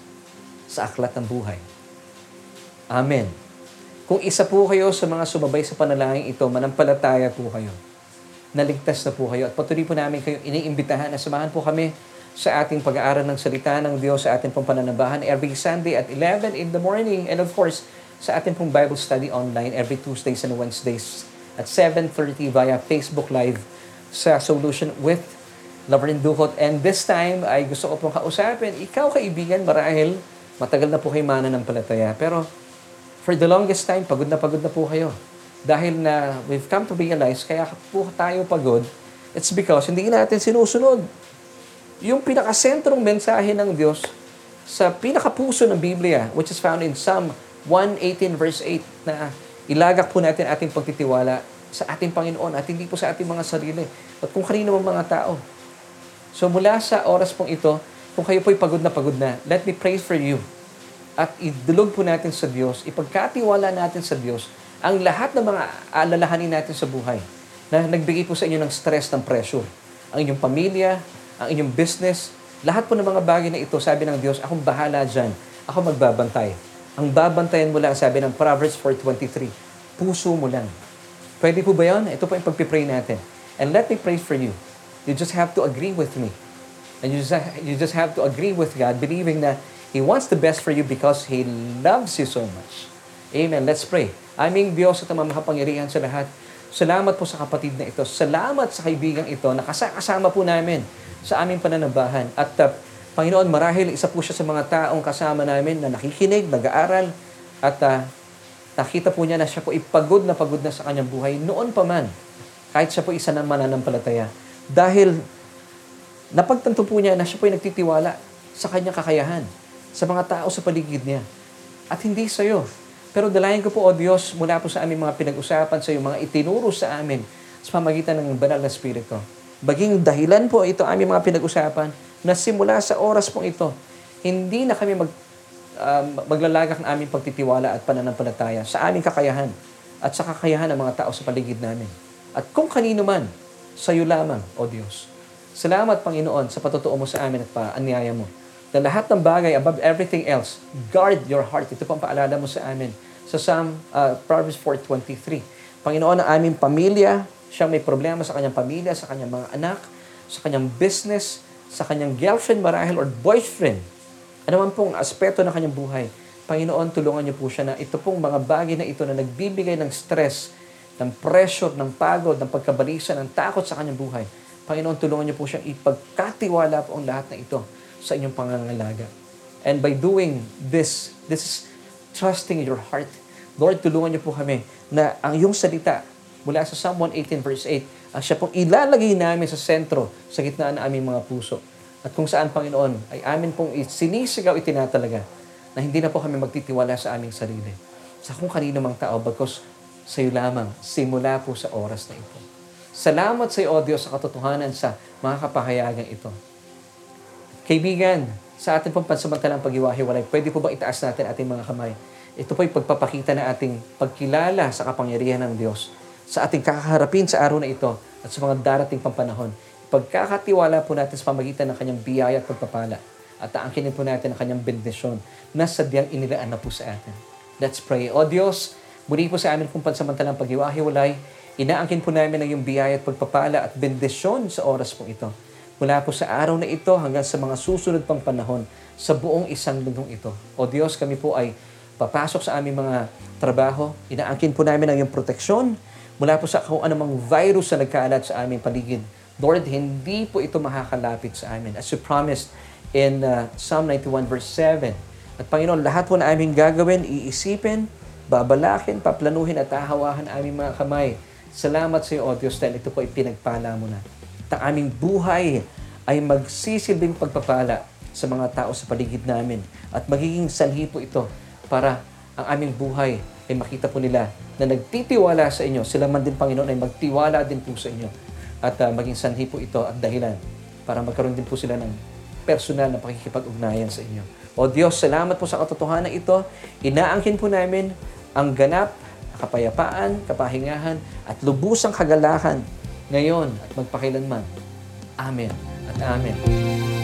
sa aklat ng buhay. Amen. Kung isa po kayo sa mga sumabay sa panalangin ito, manampalataya po kayo. Naligtas na po kayo. At patuloy po namin kayo iniimbitahan na samahan po kami sa ating pag-aaral ng salita ng Diyos sa ating pong pananabahan every Sunday at 11 in the morning. And of course, sa ating pong Bible study online every Tuesdays and Wednesdays at 7.30 via Facebook Live sa Solution with Laverne Ducot. And this time, ay gusto ko pong kausapin, ikaw kaibigan, marahil matagal na po kayo mananampalataya. Pero for the longest time, pagod na pagod na po kayo. Dahil na we've come to realize, kaya po tayo pagod, it's because hindi natin sinusunod yung pinakasentrong mensahe ng Diyos sa pinakapuso ng Biblia, which is found in Psalm 118 verse 8 na ilagak po natin ating pagtitiwala sa ating Panginoon at hindi po sa ating mga sarili at kung kanino mga tao. So mula sa oras pong ito, kung kayo po'y pagod na pagod na, let me pray for you. At idulog po natin sa Diyos, ipagkatiwala natin sa Diyos ang lahat ng mga alalahanin natin sa buhay na nagbigay po sa inyo ng stress, ng pressure. Ang inyong pamilya, ang inyong business, lahat po ng mga bagay na ito, sabi ng Diyos, akong bahala dyan. Ako magbabantay. Ang babantayan mo lang, sabi ng Proverbs 4.23, puso mo lang. Pwede po ba yun? Ito po yung pagpipray natin. And let me pray for you. You just have to agree with me. And you just, you just have to agree with God, believing that He wants the best for you because He loves you so much. Amen. Let's pray. Aming Diyos at ang makapangyarihan sa lahat, salamat po sa kapatid na ito. Salamat sa kaibigang ito na kasama po namin sa aming pananabahan. At uh, Panginoon, marahil isa po siya sa mga taong kasama namin na nakikinig, nag-aaral, at uh, nakita po niya na siya po ipagod na pagod na sa kanyang buhay noon pa man, kahit siya po isa na mananampalataya. Dahil napagtanto po niya na siya po ay nagtitiwala sa kanyang kakayahan, sa mga tao sa paligid niya. At hindi sa iyo. Pero dalayan ko po, O Diyos, mula po sa aming mga pinag-usapan sa iyo, mga itinuro sa amin sa pamagitan ng banal na Espiritu. Baging dahilan po ito aming mga pinag-usapan na simula sa oras pong ito, hindi na kami mag, uh, maglalagak ng aming pagtitiwala at pananampalataya sa aming kakayahan at sa kakayahan ng mga tao sa paligid namin. At kung kanino man, sa iyo lamang, O Diyos. Salamat, Panginoon, sa patutuo mo sa amin at paanyaya mo. Na lahat ng bagay, above everything else, guard your heart. Ito pang paalala mo sa amin sa Psalm, uh, Proverbs 4.23. Panginoon, ang aming pamilya, siyang may problema sa kanyang pamilya, sa kanyang mga anak, sa kanyang business, sa kanyang girlfriend marahil or boyfriend, ano man pong aspeto ng kanyang buhay, Panginoon, tulungan niyo po siya na ito pong mga bagay na ito na nagbibigay ng stress, ng pressure, ng pagod, ng pagkabalisa, ng takot sa kanyang buhay. Panginoon, tulungan niyo po siyang ipagkatiwala po ang lahat na ito sa inyong pangangalaga. And by doing this, this is trusting your heart. Lord, tulungan niyo po kami na ang iyong salita mula sa Psalm 118 verse 8 ang siya pong ilalagay namin sa sentro, sa gitna ng aming mga puso. At kung saan, Panginoon, ay amin pong sinisigaw itinatalaga na hindi na po kami magtitiwala sa aming sarili. Sa kung kanino mang tao, bagkos sa iyo lamang, simula po sa oras na ito. Salamat sa iyo, O Diyos, sa katotohanan sa mga kapahayagan ito. Kaibigan, sa ating pong pansamantalang pag-iwahiwalay, pwede po ba itaas natin ating mga kamay? Ito po ay pagpapakita na ating pagkilala sa kapangyarihan ng Diyos sa ating kakaharapin sa araw na ito at sa mga darating pang panahon. Pagkakatiwala po natin sa pamagitan ng kanyang biyaya at pagpapala at aangkinin po natin ang kanyang bendisyon na sadyang inilaan na po sa atin. Let's pray. O Diyos, muli po sa amin kung pansamantalang pag-iwahiwalay, inaangkin po namin ang iyong biyaya at pagpapala at bendisyon sa oras po ito. Mula po sa araw na ito hanggang sa mga susunod pang panahon sa buong isang linggong ito. O Diyos, kami po ay papasok sa aming mga trabaho. Inaangkin po namin ang iyong proteksyon, mula po sa kung anumang virus na nagkaalat sa aming paligid. Lord, hindi po ito makakalapit sa amin. As you promised in uh, Psalm 91 verse 7. At Panginoon, lahat po na aming gagawin, iisipin, babalakin, paplanuhin at ahawahan aming mga kamay. Salamat sa iyo, O Diyos, dahil ito po ay mo na. Ang aming buhay ay magsisilbing pagpapala sa mga tao sa paligid namin. At magiging sanhi po ito para ang aming buhay ay makita po nila na nagtitiwala sa inyo. Sila man din, Panginoon, ay magtiwala din po sa inyo. At uh, maging sanhi po ito at dahilan para magkaroon din po sila ng personal na pakikipag-ugnayan sa inyo. O Diyos, salamat po sa katotohanan ito. Inaangkin po namin ang ganap, kapayapaan, kapahingahan, at lubusang kagalahan ngayon at magpakilanman. Amen at Amen.